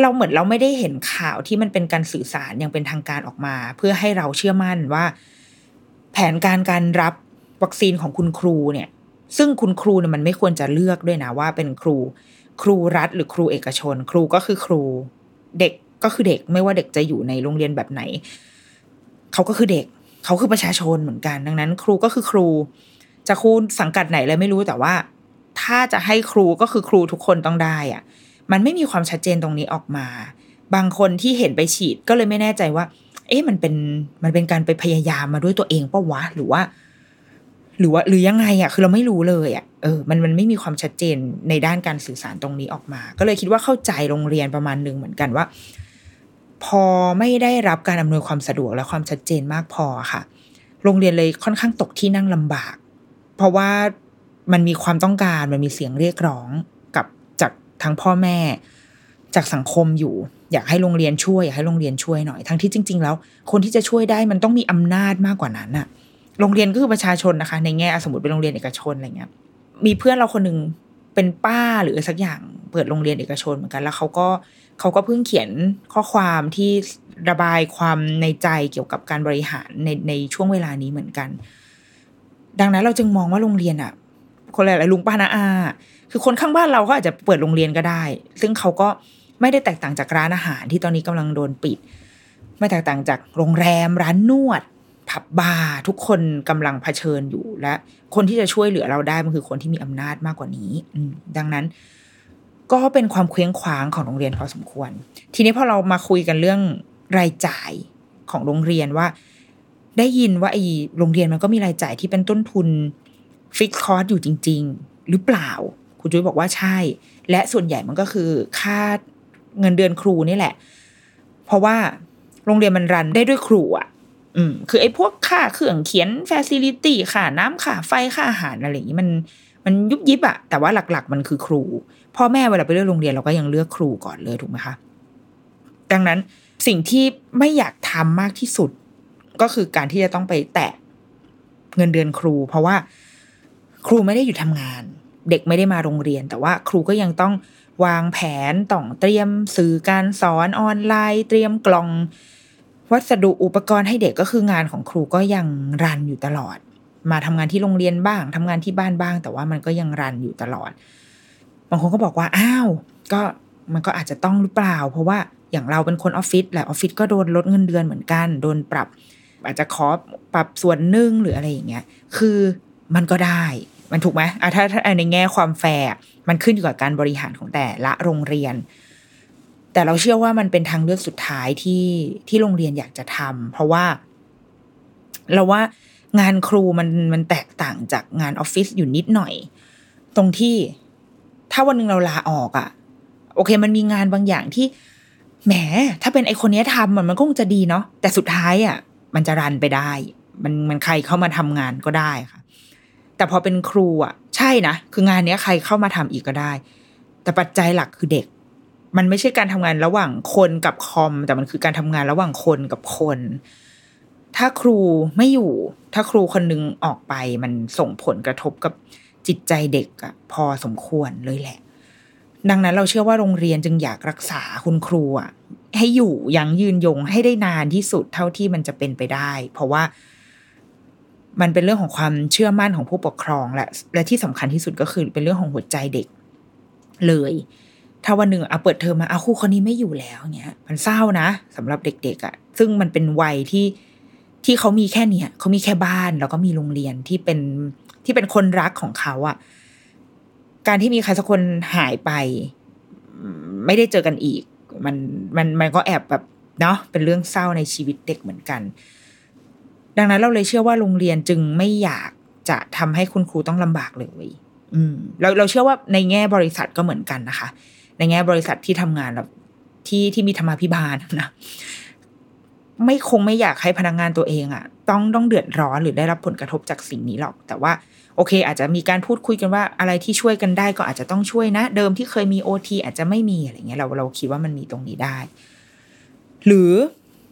เราเหมือนเราไม่ได้เห็นข่าวที่มันเป็นการสื่อสารอย่างเป็นทางการออกมา เพื่อให้เราเชื่อมั่นว่า แผนการการรับวัคซีนของคุณครูเนี่ย ซึ่งคุณครูเนี่ยมันไม่ควรจะเลือกด้วยนะว่าเป็นครู ครูรัฐหรือครูเอกชน ครูก็คือครูเด็กก็คือเด็กไม่ว่าเด็กจะอยู่ในโรงเรียนแบบไหน เขาก็คือเด็ก เขาคือประชาชนเหมือนกัน ดังนั้น ครูก็คือครู จะครูสังกัดไหนเลยไม่รู้แต่ว่า ถ้าจะให้ครูก็คือครูทุกคนต้องได้อะ มันไม่มีความชัดเจนตรงนี้ออกมา บางคนที่เห็นไปฉีดก็เลยไม่แน่ใจว่า เอ๊ะมันเป็นมันเป็นการไปพยายามมาด้วยตัวเองปะวะหรือว่า หรือว่า หรือยังไงอะ คือเราไม่รู้เลยอะเออมันมันไม่มีความชัดเจนในด้านการสื่อสารตรงนี้ออกมา ก็เลยคิดว่าเข้าใจโรงเรียนประมาณหนึ่งเหมือนกันว่า พอไม่ได้รับการอำนวยความสะดวกและความชัดเจนมากพอค่ะ โรงเรียนเลยค่อนข้างตกที่นั่งลำบาก เพราะว่ามันมีความต้องการมันมีเสียงเรียกร้อง ทั้งพ่อแม่ จากสังคมอยู่ อยากให้โรงเรียนช่วย อยากให้โรงเรียนช่วยหน่อย ทั้งที่จริง ๆ แล้ว คนที่จะช่วยได้มันต้องมีอำนาจมากกว่านั้นอะโรงเรียนก็คือประชาชนนะคะ ในแง่สมมติเป็นโรงเรียนเอกชนอะไรเงี้ย มีเพื่อนเราคนหนึ่งเป็นป้าหรือสักอย่างเปิดโรงเรียนเอกชนเหมือนกันแล้วเขาก็เขาก็เพิ่งเขียนข้อความที่ระบายความในใจเกี่ยวกับการบริหารในในช่วงเวลานี้เหมือนกัน ดังนั้นเราจึงมองว่าโรงเรียนอะคนหลายๆลุงป้านาอา คือคนข้างบ้านเราก็อาจจะเปิดโรงเรียนก็ได้ ซึ่งเขาก็ไม่ได้แตกต่างจากร้านอาหารที่ตอนนี้กำลังโดนปิด ไม่แตกต่างจากโรงแรม ร้านนวด ผับบาร์ทุกคนกำลังเผชิญอยู่และ คนที่จะช่วยเหลือเราได้มันคือคนที่มีอำนาจมากกว่านี้ดังนั้น ก็เป็นความเคว้งคว้างของโรงเรียนพอสมควร ทีนี้พอเรามาคุยกันเรื่องรายจ่ายของโรงเรียนว่า ได้ยินว่าไอ้โรงเรียนมันก็มีรายจ่ายที่เป็นต้นทุนฟิกคอร์สอยู่จริง ๆ หรือเปล่า คุณจุ้ยบอกว่าใช่ และส่วนใหญ่มันก็คือค่าเงินเดือนครูนี่แหละ เพราะว่าโรงเรียนมัน run ได้ด้วยครูอะ อืม คือไอ้พวกค่าเครื่องเขียน facility ค่าน้ำค่าไฟค่าอาหารอะไรอย่างนี้มันมันยุบยิบอะแต่ว่าหลักๆ มันคือครู พ่อแม่เวลาไปเลือกโรงเรียนเราก็ยังเลือกครูก่อนเลยถูกไหมคะดังนั้นสิ่งที่ไม่อยากทำมากที่สุด ก็คือการที่จะต้องไปแตะเงินเดือนครู เพราะว่า ครูไม่ได้อยู่ทำงาน เด็กไม่ได้มาโรงเรียน แต่ว่าครูก็ยังต้องวางแผนต้องเตรียมสื่อการสอนออนไลน์ เตรียมกล่อง วัสดุอุปกรณ์ให้เด็กก็คืองานของครูก็ยังรันอยู่ตลอด มาทำงานที่โรงเรียนบ้างทำงานที่บ้านบ้าง แต่ว่ามันก็ยังรันอยู่ตลอดบางคนก็บอกว่าอ้าวก็มันก็อาจจะต้องหรือเปล่า เพราะว่าอย่างเราเป็นคนออฟฟิศแหละออฟฟิศก็โดนลดเงินเดือนเหมือนกัน โดนปรับ อาจจะขอปรับส่วนหนึ่งหรืออะไรอย่างเงี้ย คือมันก็ได้ มันถูกไหมอะถ้าถ้าในแง่ความแฟร์มันขึ้นอยู่กับการบริหารของแต่ละโรงเรียน แต่เราเชื่อว่ามันเป็นทางเลือกสุดท้ายที่ที่โรงเรียนอยากจะทำเพราะว่า เราว่างานครูมันมันแตกต่างจากงานออฟฟิศอยู่นิดหน่อย ตรงที่ถ้าวันหนึ่งเราลาออกอะ่ะ โอเค มันมีงานบางอย่างที่แหม ถ้าเป็นไอคนนี้ทำมันมันก็คงจะดีเนาะแต่สุดท้ายอะ่ะ มันจะรันไปได้ มันมันใครเข้ามาทำงานก็ได้ค่ะ แต่พอเป็นครูอะ ใช่นะคืองานเนี้ยใครเข้ามาทำอีกก็ได้ แต่ปัจจัยหลักคือเด็ก มันไม่ใช่การทำงานระหว่างคนกับคอม แต่มันคือการทำงานระหว่างคนกับคน ถ้าครูไม่อยู่ ถ้าครูคนนึงออกไปมันส่งผลกระทบกับจิตใจเด็กอะพอสมควรเลยแหละ ดังนั้นเราเชื่อว่าโรงเรียนจึงอยากรักษาคุณครูอะให้อยู่ยังยืนยงให้ได้นานที่สุดเท่าที่มันจะเป็นไปได้ เพราะว่า มันเป็นเรื่องของความเชื่อมั่นของผู้ปกครองและและที่สำคัญที่สุดก็คือเป็นเรื่องของหัวใจเด็ก เลย ถ้าวันหนึ่งเอาเปิดเทอมมาเอาครูคนนี้ไม่อยู่แล้วเนี้ย มันเศร้านะสำหรับเด็กๆอะ่ะ ซึ่งมันเป็นวัยที่ที่เขามีแค่เนี้ยเขามีแค่บ้านแล้วก็มีโรงเรียนที่เป็นที่เป็นคนรักของเขาอะ่ะ การที่มีใครสักคนหายไป ไม่ได้เจอกันอีก มันมันมันก็แอบแบบเนาะเป็นเรื่องเศร้าในชีวิตเด็กเหมือนกัน ดังนั้นเราเลยเชื่อว่าโรงเรียนจึงไม่อยากจะทำให้คุณครูต้องลำบากเลย อืมเราเราเชื่อว่าในแง่บริษัทก็เหมือนกันนะคะ ในแง่บริษัทที่ทำงานแบบที่ที่มีธรรมาภิบาลนะไม่คงไม่อยากให้พนักงานตัวเองอะ่ะ ต้องต้องเดือดร้อนหรือได้รับผลกระทบจากสิ่งนี้หรอก แต่ว่าโอเค อาจจะมีการพูดคุยกันว่าอะไรที่ช่วยกันได้ก็อาจจะต้องช่วยนะ เดิมที่เคยมีโอทีอาจจะไม่มีอะไรเงี้ยเราเราคิดว่ามันมีตรงนี้ได้ หรือ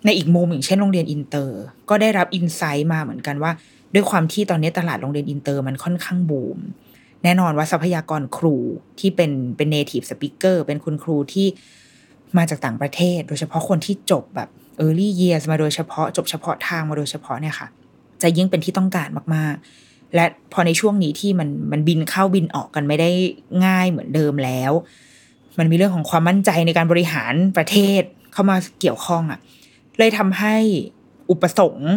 ในอีกมุมอย่างเช่นโรงเรียนอินเตอร์ ก็ได้รับ insight มาเหมือนกันว่า ด้วยความที่ตอนนี้ตลาดโรงเรียนอินเตอร์มันค่อนข้างบูม แน่นอนว่าทรัพยากรครูที่เป็นเป็น native speaker เป็นคุณครูที่มาจากต่างประเทศ โดยเฉพาะคนที่จบแบบ early years มาโดยเฉพาะจบเฉพาะทางมาโดยเฉพาะเนี่ยค่ะ จะยิ่งเป็นที่ต้องการมากๆ และพอในช่วงนี้ที่มันมันบินเข้าบินออกกันไม่ได้ง่ายเหมือนเดิมแล้ว มันมีเรื่องของความมั่นใจในการบริหารประเทศเข้ามาเกี่ยวข้องอะ่ะ เลยทำให้อุปสงค์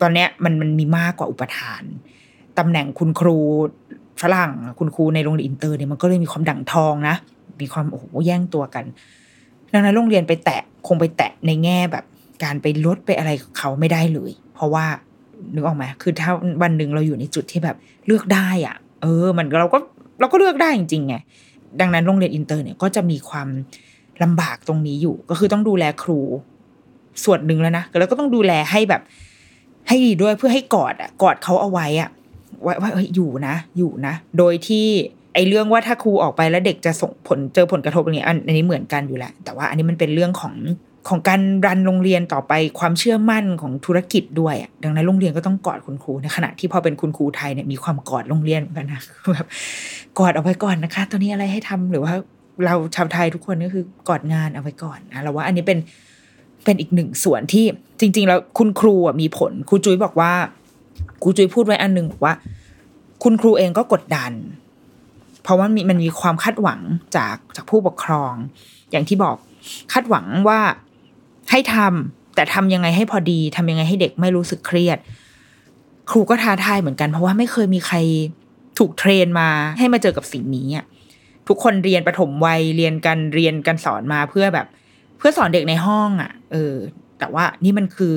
ตอนเนี้ยมันมันมีมากกว่าอุปทานตำแหน่งคุณครูฝรั่งคุณครูในโรงเรียนอินเตอร์เนี่ยมันก็เลยมีความดั่งทองนะ มีความโอ้โหแย่งตัวกัน ดังนั้นโรงเรียนไปแตะคงไปแตะในแง่แบบ การไปลดไปอะไรเขาไม่ได้เลย เพราะว่านึกออกไหมคือถ้าวันหนึ่งเราอยู่ในจุดที่แบบเลือกได้อะ เออ มันเราก็เราก็เลือกได้จริงๆไงดังนั้นโรงเรียนอินเตอร์เนี่ยก็จะมีความลำบากตรงนี้อยู่ ก็คือต้องดูแลครู ส่วนหนึ่งแล้วนะแล้วก็ต้องดูแลให้แบบ ให้ดีด้วยเพื่อให้กอดอะกอดเขาเอาไว้อะว่าว่าเอ้ยอยู่นะ อยู่นะ โดยที่ไอ้เรื่องว่าถ้าครูออกไปแล้วเด็กจะส่งผลเจอผลกระทบอะไรเงี้ยอันนี้เหมือนกันอยู่แหละ แต่ว่าอันนี้มันเป็นเรื่องของของการรันโรงเรียนต่อไปความเชื่อมั่นของธุรกิจด้วยอะดังนั้นโรงเรียนก็ต้องกอดคุณครูในขณะที่พอเป็นคุณครูไทยเนี่ยมีความกอดโรงเรียนเหมือนกันนะแบบกอดเอาไว้ก่อนนะคะ ตอนนี้อะไรให้ทำหรือว่าเราชาวไทยทุกคนก็คือกอดงานเอาไว้ก่อนนะเราว่าอันนี้เป็น เป็นอีกหนึ่งส่วนที่จริง ๆ แล้วคุณครูมีผลครูจุ้ยบอกว่าครูจุ้ยพูดไว้อันหนึ่งบอกว่า คุณครูเองก็กดดัน เพราะว่ามีมันมีความคาดหวังจากจากผู้ปกครอง อย่างที่บอกคาดหวังว่าให้ทำแต่ทำยังไงให้พอดีทำยังไงให้เด็กไม่รู้สึกเครียด ครูก็ท้าทายเหมือนกัน เพราะว่าไม่เคยมีใครถูกเทรนมา ให้มาเจอกับสิ่งนี้อะทุกคนเรียนประถมวัยเรียนกันเรียนกันสอนมาเพื่อแบบ เพื่อสอนเด็กในห้องอะ เออ แต่ว่านี่มันคือ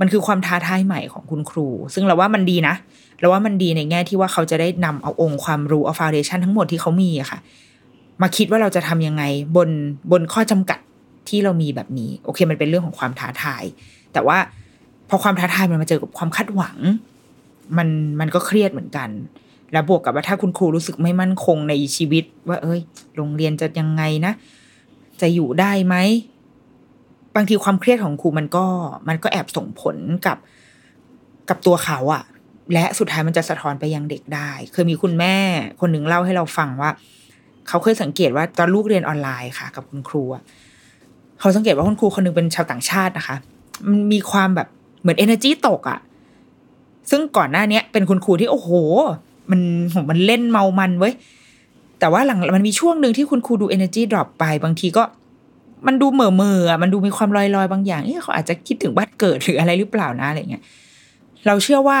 มันคือความท้าทายใหม่ของคุณครู ซึ่งเราว่ามันดีนะเราว่ามันดีในแง่ที่ว่าเขาจะได้นำเอาองค์ความรู้เอาฟาวเดชันทั้งหมดที่เขามีอะค่ะ มาคิดว่าเราจะทำยังไงบนบนข้อจำกัดที่เรามีแบบนี้ โอเค มันเป็นเรื่องของความท้าทาย แต่ว่าพอความท้าทายมันมาเจอกับความคาดหวัง มันมันก็เครียดเหมือนกัน แล้วบวกกับว่าถ้าคุณครูรู้สึกไม่มั่นคงในชีวิต ว่า เอ้ย โรงเรียนจะยังไงนะ จะอยู่ได้ไหมบางทีความเครียดของครูมันก็มันก็แอบส่งผลกับกับตัวเขาอะและสุดท้ายมันจะสะท้อนไปยังเด็กได้ เคยมีคุณแม่คนหนึ่งเล่าให้เราฟังว่า เขาเคยสังเกตว่าตอนลูกเรียนออนไลน์ค่ะ กับคุณครูอะเขาสังเกตว่าคุณครูคนหนึงเป็นชาวต่างชาตินะคะ มันมีความแบบเหมือน energy ตกอะซึ่งก่อนหน้าเนี้ยเป็นคุณครูที่โอ้โห มันผมมันเล่นเมามันเว้ย แต่ว่าหลังมันมีช่วงหนึ่งที่คุณครูดู energy drop ไปบางทีก็ มันดูเหม่อเมอมันดูมีความลอยลอยบางอย่างเอ๊ะเขาอาจจะคิดถึงบ้านเกิดหรืออะไรหรือเปล่านะอะไรเงี้ยเราเชื่อว่า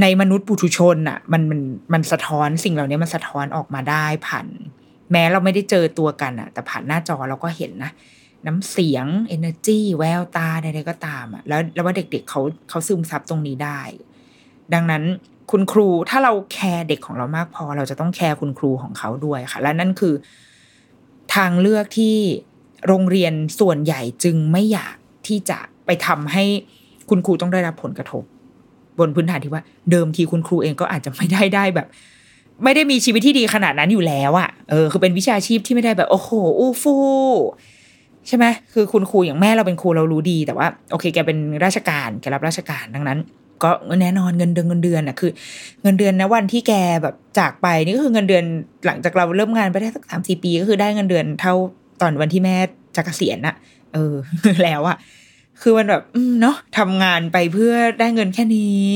ในมนุษย์ปุถุชนอะมันมันมันสะท้อนสิ่งเหล่านี้มันสะท้อนออกมาได้ผ่าน แม้เราไม่ได้เจอตัวกันอะแต่ผ่านหน้าจอเราก็เห็นนะน้ำเสียง energy แววตาใดๆก็ตามอะแล้วแล้วว่าเด็กๆเขาเขาซึมซับตรงนี้ได้ ดังนั้น คุณครูถ้าเราแคร์เด็กของเรามากพอ เราจะต้องแคร์คุณครูของเขาด้วยค่ะ และนั่นคือ ทางเลือกที่โรงเรียนส่วนใหญ่จึงไม่อยากที่จะไปทำให้คุณครูต้องได้รับผลกระทบ บนพื้นฐานที่ว่า เดิมทีคุณครูเองก็อาจจะไม่ได้ได้แบบ ไม่ได้มีชีวิตที่ดีขนาดนั้นอยู่แล้วอะ่ะเออคือเป็นวิชาชีพที่ไม่ได้แบบ โอ้โหอู้ฟู่ใช่ไหมคือคุณครูอย่างแม่เราเป็นครูเรารู้ดีแต่ว่า โอเค แกเป็นราชการแกรับราชการดังนั้น ก็แน่นอนเงินเดือนเงินเดือนอะคือ เงินเดือนนะวันที่แกแบบจากไปนี่ก็คือเงินเดือนหลังจากเราเริ่มงานไปได้สักสามสี่ปี ก็คือได้เงินเดือนเท่าตอนวันที่แม่จะเกษียณอะเออ แล้วอะคือมันแบบเนาะทำงานไปเพื่อได้เงินแค่นี้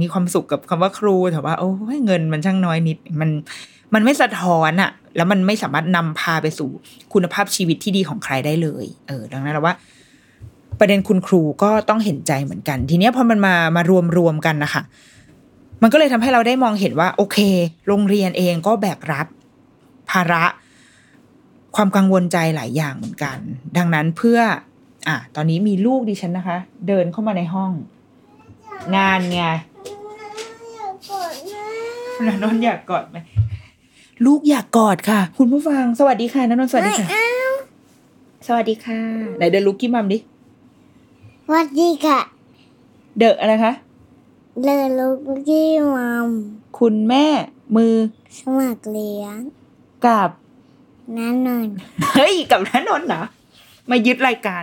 มีความสุขกับคำว่าครูแต่ว่า โอ้ยเงินมันช่างน้อยนิด มันมันไม่สะท้อนอะแล้วมันไม่สามารถนำพาไปสู่คุณภาพชีวิตที่ดีของใครได้เลย เออ ดังนั้นเราว่า ประเด็นคุณครูก็ต้องเห็นใจเหมือนกัน ทีเนี้ยพอมันมามารวมรวมกันนะคะมันก็เลยทำให้เราได้มองเห็นว่า โอเค โรงเรียนเองก็แบกรับ ภาระความกังวลใจหลายอย่างเหมือนกัน ดังนั้นเพื่อ อะตอนนี้มีลูกดิฉันนะคะ เดินเข้ามาในห้อง งานไงนันนนท์อยากกอดไหมลูกอยากกอดค่ะ คุณผู้ฟัง สวัสดีค่ะนันนนท์สวัสดีค่ะ สวัสดีค่ะ ไหนเดินลุกกี้มัมดิ
ส วัสดีค่ะ
เดอะอะไรคะ
เลอลูกกี้มัม
คุณแม่มือ
สมัครเลี้ยง
กับ
นั่นนนท์
เฮ้ย กับนันนนท์เหรอมายึดรายการ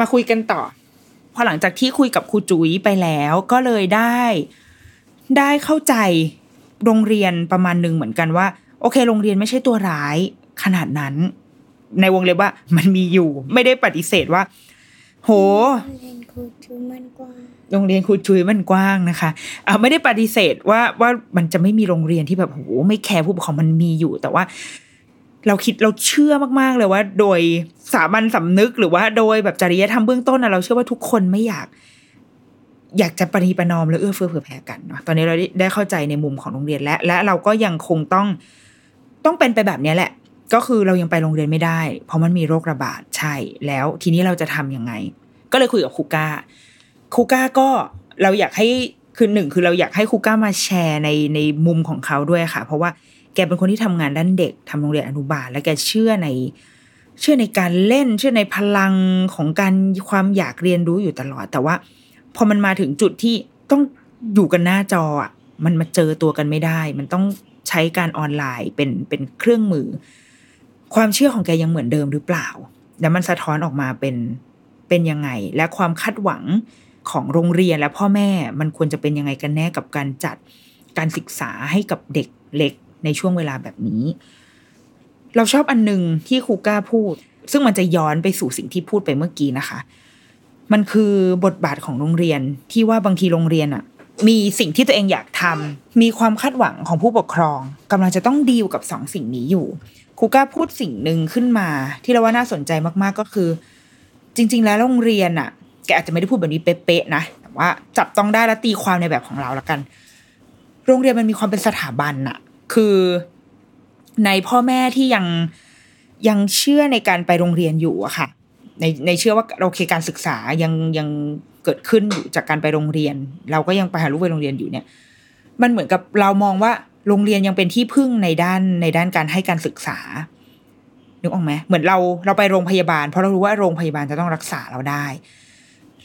มาคุยกันต่อ พอหลังจากที่คุยกับครูจุ๋ยไปแล้วก็เลยได้ ได้เข้าใจโรงเรียนประมาณหนึ่งเหมือนกันว่า โอเค โรงเรียนไม่ใช่ตัวร้ายขนาดนั้น ในวงเล็บว่ามันมีอยู่ ไม่ได้ปฏิเสธว่า โห
เรียนครูชูมันกว่าง
โรงเรียนครูจุ๋ยมันกว้างนะคะอ่าไม่ได้ปฏิเสธว่าว่ามันจะไม่มีโรงเรียนที่แบบโหไม่แคร์ผู้ปกครองมันมีอยู่ แต่ว่า เราคิดเราเชื่อมากๆเลยว่า โดยสามัญสำนึกหรือว่าโดยแบบจริยธรรมเบื้องต้นนะเราเชื่อว่าทุกคนไม่อยาก อยากจะประนีปนอมและเอื้อเฟื้อเผื่อแผ่กันเนาะตอนนี้เราได้เข้าใจในมุมของโรงเรียนและและเราก็ยังคงต้องต้องเป็นไปแบบนี้แหละ ก็คือเรายังไปโรงเรียนไม่ได้ เพราะมันมีโรคระบาดใช่ แล้วทีนี้เราจะทำยังไง ก็เลยคุยกับครูก้าครูก้าก็เราอยากให้คือหนึ่งคือเราอยากให้ครูก้ามาแชร์ในในมุมของเขาด้วยค่ะ เพราะว่า แกเป็นคนที่ทำงานด้านเด็กทำโรงเรียนอนุบาล และแกเชื่อใน เชื่อในการเล่น เชื่อในพลังของการความอยากเรียนรู้อยู่ตลอด แต่ว่า พอมันมาถึงจุดที่ต้องอยู่กันหน้าจออะมันมาเจอตัวกันไม่ได้ มันต้องใช้การออนไลน์เป็นเป็นเครื่องมือ ความเชื่อของแกยังเหมือนเดิมหรือเปล่า แล้วมันสะท้อนออกมาเป็นเป็นยังไง และความคาดหวังของโรงเรียนและพ่อแม่มันควรจะเป็นยังไงกันแน่กับการจัดการศึกษาให้กับเด็กเล็ก ในช่วงเวลาแบบนี้ เราชอบอันหนึ่งที่ครูก้าพูด ซึ่งมันจะย้อนไปสู่สิ่งที่พูดไปเมื่อกี้นะคะ มันคือบทบาทของโรงเรียนที่ว่าบางทีโรงเรียนอะมีสิ่งที่ตัวเองอยากทำมีความคาดหวังของผู้ปกครองกำลังจะต้องดีลกับสองสิ่งนี้อยู่ครูก้าพูดสิ่งหนึ่งขึ้นมา ที่เราว่าน่าสนใจมากๆก็คือ จริง ๆ แล้วโรงเรียนอะแกอาจจะไม่ได้พูดแบบนี้เป๊ะๆนะแต่ว่าจับต้องได้และตีความในแบบของเราละกัน โรงเรียนมันมีความเป็นสถาบันอะ คือในพ่อแม่ที่ยังยังเชื่อในการไปโรงเรียนอยู่อะค่ะ ในในเชื่อว่าโอเคการศึกษายังยังเกิดขึ้นอยู่จากการไปโรงเรียน เราก็ยังไปหาลูกไปโรงเรียนอยู่เนี่ย มันเหมือนกับเรามองว่าโรงเรียนยังเป็นที่พึ่งในด้านในด้านการให้การศึกษานึกออกไหมเหมือนเราเราไปโรงพยาบาล เพราะเรารู้ว่าโรงพยาบาลจะต้องรักษาเราได้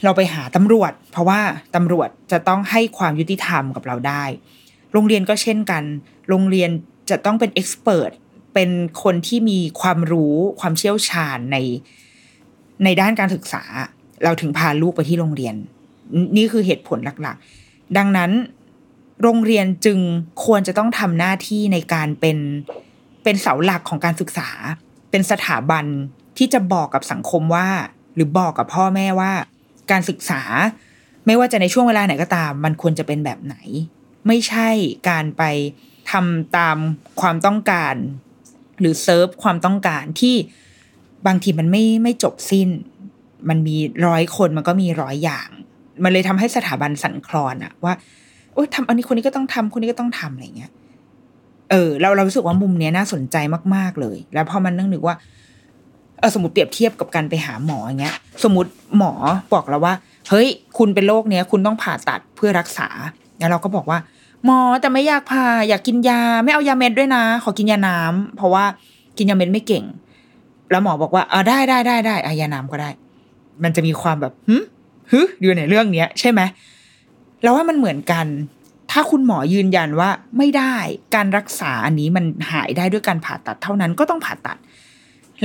เราไปหาตำรวจ เพราะว่าตำรวจจะต้องให้ความยุติธรรมกับเราได้ โรงเรียนก็เช่นกัน โรงเรียนจะต้องเป็นเอ็กซ์เพรสเป็นคนที่มีความรู้ความเชี่ยวชาญในในด้านการศึกษา เราถึงพาลูกไปที่โรงเรียน นี่คือเหตุผลหลักๆ ดังนั้นโรงเรียนจึงควรจะต้องทำหน้าที่ในการเป็นเป็นเสาหลักของการศึกษา เป็นสถาบันที่จะบอกกับสังคมว่า หรือบอกกับพ่อแม่ว่า การศึกษา ไม่ว่าจะในช่วงเวลาไหนก็ตาม มันควรจะเป็นแบบไหน ไม่ใช่การไป ทำตามความต้องการ หรือเซิร์ฟความต้องการที่บางทีมันไม่ไม่จบสิ้น มันมีร้อยคนมันก็มีร้อยอย่าง มันเลยทำให้สถาบันสั่นคลอนอะว่าโอ๊ยทำอันนี้คนนี้ก็ต้องทำคนนี้ก็ต้องทำอะไรเงี้ยเออเราเรารู้สึกว่ามุมเนี้ยน่าสนใจมาก ๆ เลย แล้วพอมันนั่งนึกว่าเออสมมติเปรียบเทียบกับการไปหาหมออย่างเงี้ย สมมติหมอบอกเราว่า เฮ้ย คุณเป็นโรคเนี้ย คุณต้องผ่าตัดเพื่อรักษา แล้วเราก็บอกว่า หมอแต่ไม่อยากผ่าอยากกินยา ไม่เอายาเม็ดด้วยนะ ขอกินยาน้ำเพราะว่ากินยาเม็ดไม่เก่ง แล้วหมอบอกว่าเออได้ได้ได้ได้อายาน้ำก็ได้ มันจะมีความแบบหึฮึอยู่ในเรื่องเนี้ย ใช่ไหมแล้วว่ามันเหมือนกัน ถ้าคุณหมอยืนยันว่าไม่ได้การรักษาอันนี้มันหายได้ด้วยการผ่าตัดเท่านั้นก็ต้องผ่าตัด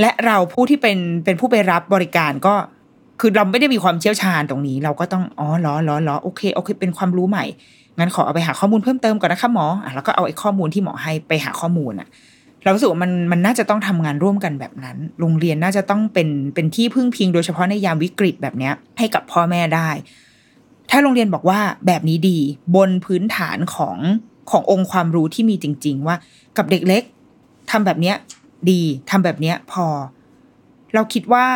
และเราผู้ที่เป็นเป็นผู้ไปรับบริการก็คือเราไม่ได้มีความเชี่ยวชาญตรงนี้ เราก็ต้องอ๋อเหรอเหรอเหรอโอเคโอเค เป็นความรู้ใหม่ งั้นขอเอาไปหาข้อมูลเพิ่มเติมก่อนนะคะหมออะแล้วก็เอาไอ้ข้อมูลที่หมอให้ไปหาข้อมูลอะเรารู้สึกว่ามันมันน่าจะต้องทำงานร่วมกันแบบนั้น โรงเรียนน่าจะต้องเป็นเป็นที่พึ่งพิงโดยเฉพาะในยามวิกฤตแบบเนี้ย ให้กับพ่อแม่ได้ ถ้าโรงเรียนบอกว่าแบบนี้ดีบนพื้นฐานของขององค์ความรู้ที่มีจริง ๆ ว่ากับเด็กเล็กทำแบบเนี้ยดีทำแบบเนี้ยพอ เราคิดว่า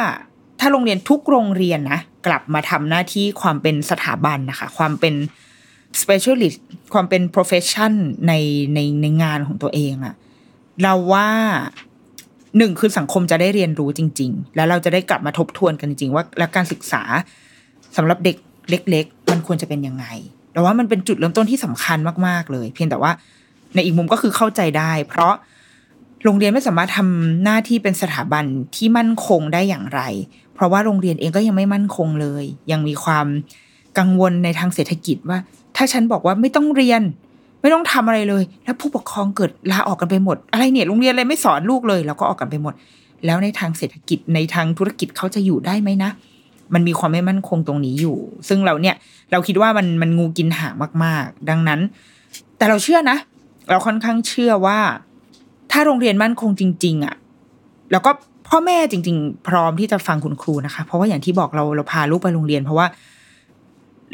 ถ้าโรงเรียนทุกโรงเรียนนะกลับมาทำหน้าที่ความเป็นสถาบันนะคะ ความเป็น specialist ความเป็น profession ในในในงานของตัวเองอะเราว่าหนึ่งคือสังคมจะได้เรียนรู้จริง ๆ แล้วเราจะได้กลับมาทบทวนกันจริง ๆ ว่าแล้วการศึกษาสำหรับเด็กเล็ก ๆ มันควรจะเป็นยังไงแต่ว่ามันเป็นจุดเริ่มต้นที่สำคัญมากๆเลย เพียงแต่ว่าในอีกมุมก็คือเข้าใจได้ เพราะโรงเรียนไม่สามารถทำหน้าที่เป็นสถาบันที่มั่นคงได้อย่างไร เพราะว่าโรงเรียนเองก็ยังไม่มั่นคงเลย ยังมีความกังวลในทางเศรษฐกิจว่า ถ้าฉันบอกว่าไม่ต้องเรียน ไม่ต้องทำอะไรเลย แล้วผู้ปกครองเกิดลาออกกันไปหมด อะไรเนี่ยโรงเรียนอะไรไม่สอนลูกเลย แล้วก็ออกกันไปหมด แล้วในทางเศรษฐกิจในทางธุรกิจเขาจะอยู่ได้ไหมนะ มันมีความไม่มั่นคงตรงนี้อยู่ ซึ่งเราเนี่ยเราคิดว่ามันมันงูกินหางมาก ๆ ดังนั้น แต่เราเชื่อนะ เราค่อนข้างเชื่อว่า ถ้าโรงเรียนมั่นคงจริง ๆอะแล้วก็พ่อแม่จริง ๆ พร้อมที่จะฟังคุณครูนะคะ เพราะว่าอย่างที่บอกเราเราพาลูกไปโรงเรียน เพราะว่า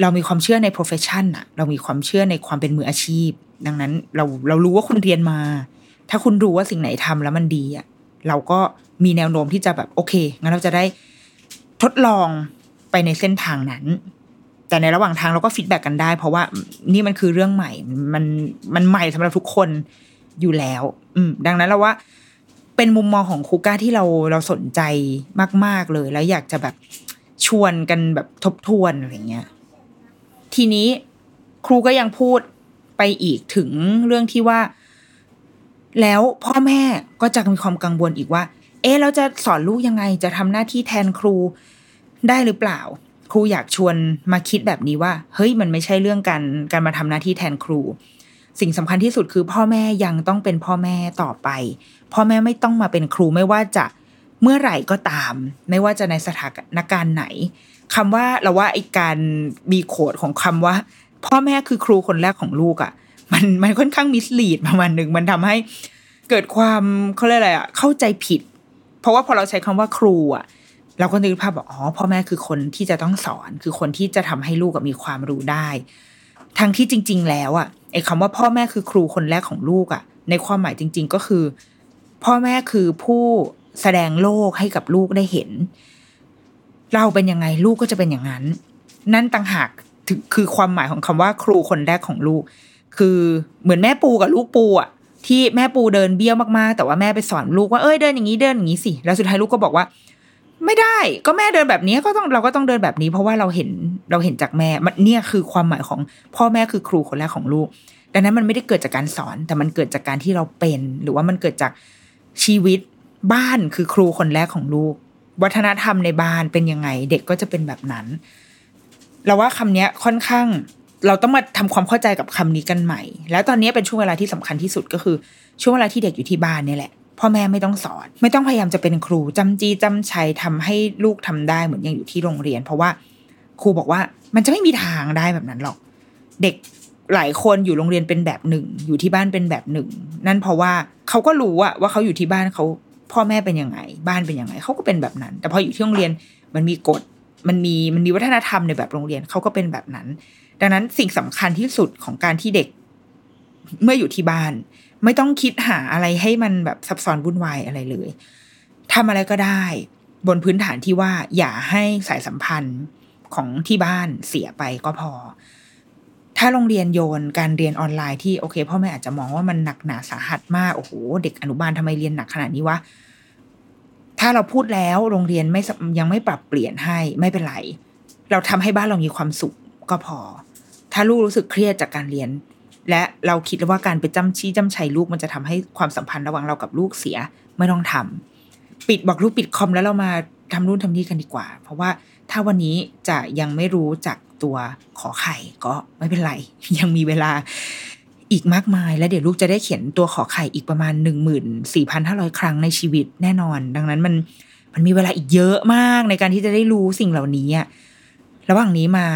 เรามีความเชื่อใน profession อะเรามีความเชื่อในความเป็นมืออาชีพ ดังนั้นเราเรารู้ว่าคุณเรียนมา ถ้าคุณรู้ว่าสิ่งไหนทำแล้วมันดีอะเราก็มีแนวโน้มที่จะแบบโอเคงั้นเราจะได้ทดลองไปในเส้นทางนั้น แต่ในระหว่างทางเราก็ฟีดแบ็กกันได้ เพราะว่านี่มันคือเรื่องใหม่ มันมันใหม่สำหรับทุกคนอยู่แล้ว อืม ดังนั้นเราว่าเป็นมุมมองของคูก้าที่เราเราสนใจมาก ๆเลย แล้วอยากจะแบบชวนกันแบบทบทวนอะไรเงี้ย ทีนี้ครูก็ยังพูดไปอีกถึงเรื่องที่ว่า แล้วพ่อแม่ก็จะมีความกังวลอีกว่า เอ๊ะเราจะสอนลูกยังไงจะทำหน้าที่แทนครูได้หรือเปล่า ครูอยากชวนมาคิดแบบนี้ว่า เฮ้ยมันไม่ใช่เรื่องการการมาทำหน้าที่แทนครู สิ่งสำคัญที่สุดคือพ่อแม่ยังต้องเป็นพ่อแม่ต่อไป พ่อแม่ไม่ต้องมาเป็นครูไม่ว่าจะ เมื่อไหร่ก็ตาม ไม่ว่าจะในสถานการณ์ไหนคำว่าเราว่าไอการมีโคดของคำว่า พ่อแม่คือครูคนแรกของลูกอะ่ะ มันมันค่อนข้างมิสลีดประมาณหนึ่งมันทำให้เกิดความเขาเรียกอะไรอะ่ะเข้าใจผิด เพราะว่าพอเราใช้คำว่าครูอะ่ะเราก็นึกภาพบอกอ๋อพ่อแม่คือคนที่จะต้องสอน คือคนที่จะทำให้ลูกมีความรู้ได้ ทั้งที่จริง ๆ แล้วอะ่ะไอ้คำว่าพ่อแม่คือครูคนแรกของลูกอะ่ะ ในความหมายจริง ๆ ก็คือ พ่อแม่คือผู้ แสดงโลกให้กับลูกได้เห็น เราเป็นยังไงลูกก็จะเป็นอย่างนั้น นั่นต่างหากคือความหมายของคำว่าครูคนแรกของลูก คือเหมือนแม่ปูกับลูกปูอะที่แม่ปูเดินเบี้ยวมากๆ แต่ว่าแม่ไปสอนลูกว่าเอ้ยเดินอย่างนี้เดินอย่างนี้สิแล้วสุดท้ายลูกก็บอกว่า ไม่ได้ก็แม่เดินแบบนี้ก็ต้องเราก็ต้องเดินแบบนี้ เพราะว่าเราเห็นเราเห็นจากแม่มันเนี่ยคือความหมายของพ่อแม่คือครูคนแรกของลูก ดังนั้นมันไม่ได้เกิดจากการสอน แต่มันเกิดจากการที่เราเป็น หรือว่ามันเกิดจากชีวิต บ้านคือครูคนแรกของลูก วัฒนธรรมในบ้านเป็นยังไง เด็กก็จะเป็นแบบนั้น เราว่าคำนี้ค่อนข้างเราต้องมาทำความเข้าใจกับคำนี้กันใหม่ แล้วตอนนี้เป็นช่วงเวลาที่สำคัญที่สุดก็คือ ช่วงเวลาที่เด็กอยู่ที่บ้านนี่แหละพ่อแม่ไม่ต้องสอน ไม่ต้องพยายามจะเป็นครูจำจีจำชัยทำให้ลูกทำได้เหมือนยังอยู่ที่โรงเรียน เพราะว่าครูบอกว่ามันจะไม่มีทางได้แบบนั้นหรอก เด็กหลายคนอยู่โรงเรียนเป็นแบบหนึ่ง อยู่ที่บ้านเป็นแบบหนึ่ง นั่นเพราะว่าเขาก็รู้อะว่าเขาอยู่ที่บ้านเขา พ่อแม่เป็นยังไง บ้านเป็นยังไงเขาก็เป็นแบบนั้น แต่พออยู่ที่โรงเรียนมันมีกฎมันมีมันมีวัฒนธรรมในแบบโรงเรียนเขาก็เป็นแบบนั้น ดังนั้นสิ่งสำคัญที่สุดของการที่เด็ก เมื่ออยู่ที่บ้าน ไม่ต้องคิดหาอะไรให้มันแบบซับซ้อนวุ่นวายอะไรเลยทำอะไรก็ได้ บนพื้นฐานที่ว่าอย่าให้สายสัมพันธ์ของที่บ้านเสียไปก็พอ ถ้าโรงเรียนโยนการเรียนออนไลน์ที่โอเคพ่อแม่อาจจะมองว่ามันหนักหนาสาหัสมากโอ้โหเด็กอนุบาลทำไมเรียนหนักขนาดนี้วะถ้าเราพูดแล้วโรงเรียนไม่ยังไม่ปรับเปลี่ยนให้ไม่เป็นไร เราทำให้บ้านเรามีความสุขก็พอ ถ้าลูกรู้สึกเครียดจากการเรียน และเราคิดว่าการไปจ้ำชี้จ้ำชัยลูกมันจะทำให้ความสัมพันธ์ระหว่างเรากับลูกเสียไม่ต้องทำปิดบอกลูกปิดคอมแล้วเรามาทำนู่นทำนี่กันดีกว่า เพราะว่าถ้าวันนี้จะยังไม่รู้จัก ตัวขอไข่ก็ไม่เป็นไร ยังมีเวลาอีกมากมาย และเดี๋ยวลูกจะได้เขียนตัวขอไข่อีกประมาณหนึ่งหมื่นสี่พันห้าร้อยครั้งในชีวิตแน่นอน ดังนั้นมันมันมีเวลาอีกเยอะมากในการที่จะได้รู้สิ่งเหล่านี้ระหว่างนี้มา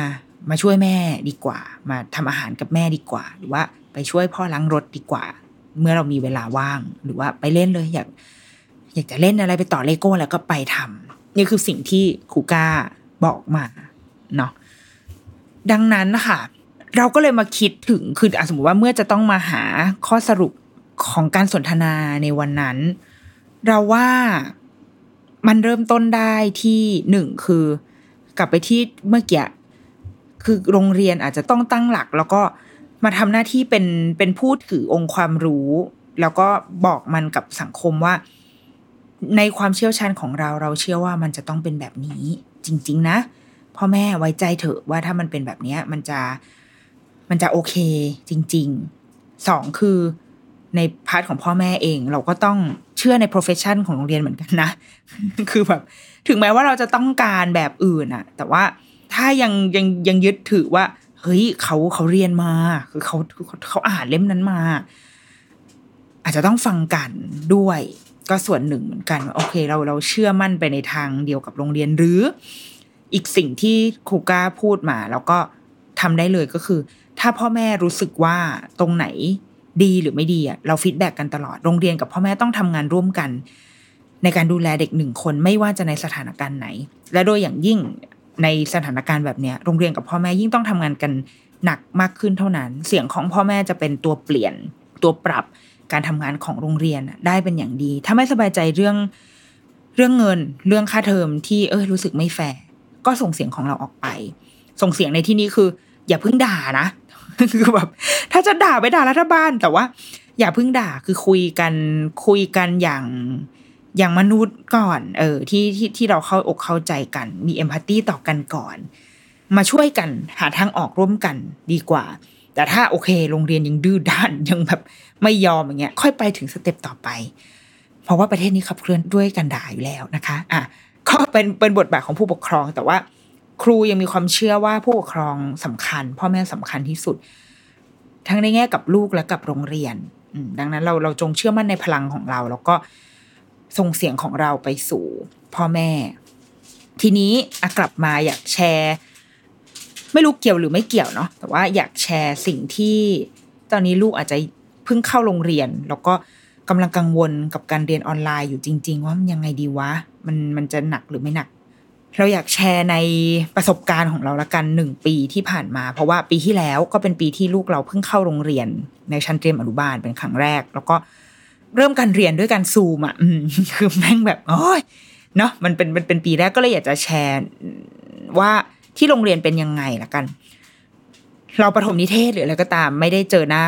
มาช่วยแม่ดีกว่า มาทำอาหารกับแม่ดีกว่า หรือว่าไปช่วยพ่อล้างรถดีกว่า เมื่อเรามีเวลาว่าง หรือว่าไปเล่นเลยอยากอยากจะเล่นอะไรไปต่อเลโก้แล้วก็ไปทำนี่คือสิ่งที่ครูก้าบอกมาเนาะ ดังนั้นนะคะเราก็เลยมาคิดถึงคือสมมติว่าเมื่อจะต้องมาหาข้อสรุปของการสนทนาในวันนั้น เราว่ามันเริ่มต้นได้ที่หนึ่งคือกลับไปที่เมื่อกี้คือโรงเรียนอาจจะต้องตั้งหลัก แล้วก็มาทำหน้าที่เป็นเป็นผู้ถือองค์ความรู้ แล้วก็บอกมันกับสังคมว่า ในความเชี่ยวชาญของเราเราเชื่อว่ามันจะต้องเป็นแบบนี้ จริง ๆ นะ พ่อแม่ไว้ใจเถอะว่าถ้ามันเป็นแบบนี้มันจะมันจะโอเคจริงๆสองคือในพาร์ทของพ่อแม่เอง เราก็ต้องเชื่อใน profession ของโรงเรียนเหมือนกันนะ คือแบบ ถึงแม้ว่าเราจะต้องการแบบอื่นอะแต่ว่าถ้ายังยังยังยึดถือว่า เฮ้ยเขาเขาเรียนมา คือเขาเขาเขาอ่านเล่มนั้นมา อาจจะต้องฟังกันด้วย ก็ส่วนหนึ่งเหมือนกัน โอเค เราเราเชื่อมั่นไปในทางเดียวกับโรงเรียนหรือ อีกสิ่งที่ครูก้าพูดมา แล้วก็ทำได้เลยก็คือ ถ้าพ่อแม่รู้สึกว่าตรงไหนดีหรือไม่ดีอะเรา feedback กันตลอดโรงเรียนกับพ่อแม่ต้องทำงานร่วมกัน ในการดูแลเด็กหนึ่งคนไม่ว่าจะในสถานการณ์ไหน และโดยอย่างยิ่งในสถานการณ์แบบเนี้ยโรงเรียนกับพ่อแม่ยิ่งต้องทำงานกันหนักมากขึ้นเท่านั้น เสียงของพ่อแม่จะเป็นตัวเปลี่ยนตัวปรับการทำงานของโรงเรียนได้เป็นอย่างดี ถ้าไม่สบายใจเรื่องเรื่องเงิน เรื่องค่าเทอมที่เออรู้สึกไม่แฟร์ ก็ส่งเสียงของเราออกไป ส่งเสียงในที่นี้คือ อย่าเพิ่งด่านะคือแบบถ้าจะด่าไปด่ารัฐบาลแต่ว่า อย่าเพิ่งด่าคือคุยกันคุยกันอย่างอย่างมนุษย์ก่อน เออที่ที่ที่เราเข้าอกเข้าใจกัน มีเอมพัตตีต่อกันก่อน มาช่วยกันหาทางออกร่วมกันดีกว่า แต่ถ้าโอเคโรงเรียนยังดื้อด้านยังแบบไม่ยอมอย่างเงี้ย ค่อยไปถึงสเต็ปต่อไป เพราะว่าประเทศนี้ขับเคลื่อนด้วยการด่าอยู่แล้วนะคะ อะ ก็เป็นเป็นบทบาทของผู้ปกครอง แต่ว่าครูยังมีความเชื่อว่าผู้ปกครองสำคัญ พ่อแม่สำคัญที่สุด ทั้งในแง่กับลูกและกับโรงเรียนดังนั้นเราเราจงเชื่อมั่นในพลังของเรา แล้วก็ส่งเสียงของเราไปสู่พ่อแม่ ทีนี้อกลับมาอยากแชร์ ไม่รู้เกี่ยวหรือไม่เกี่ยวเนาะแต่ว่าอยากแชร์สิ่งที่ตอนนี้ลูกอาจจะเพิ่งเข้าโรงเรียน แล้วก็ กำลังกังวลกับการเรียนออนไลน์อยู่จริง ๆ ว่ามันยังไงดีวะ มันมันจะหนักหรือไม่หนัก เราอยากแชร์ในประสบการณ์ของเราละกันหนึ่งปีที่ผ่านมา เพราะว่าปีที่แล้วก็เป็นปีที่ลูกเราเพิ่งเข้าโรงเรียน ในชั้นเตรียมอนุบาลเป็นครั้งแรก แล้วก็เริ่มการเรียนด้วยการซูมอะคือแม่งแบบโอ้ยเนาะมันเป็นมันเป็นปีแรกก็เลยอยากจะแชร์ว่าที่โรงเรียนเป็นยังไงละกัน เราประถมนิเทศหรืออะไรก็ตาม ไม่ได้เจอหน้า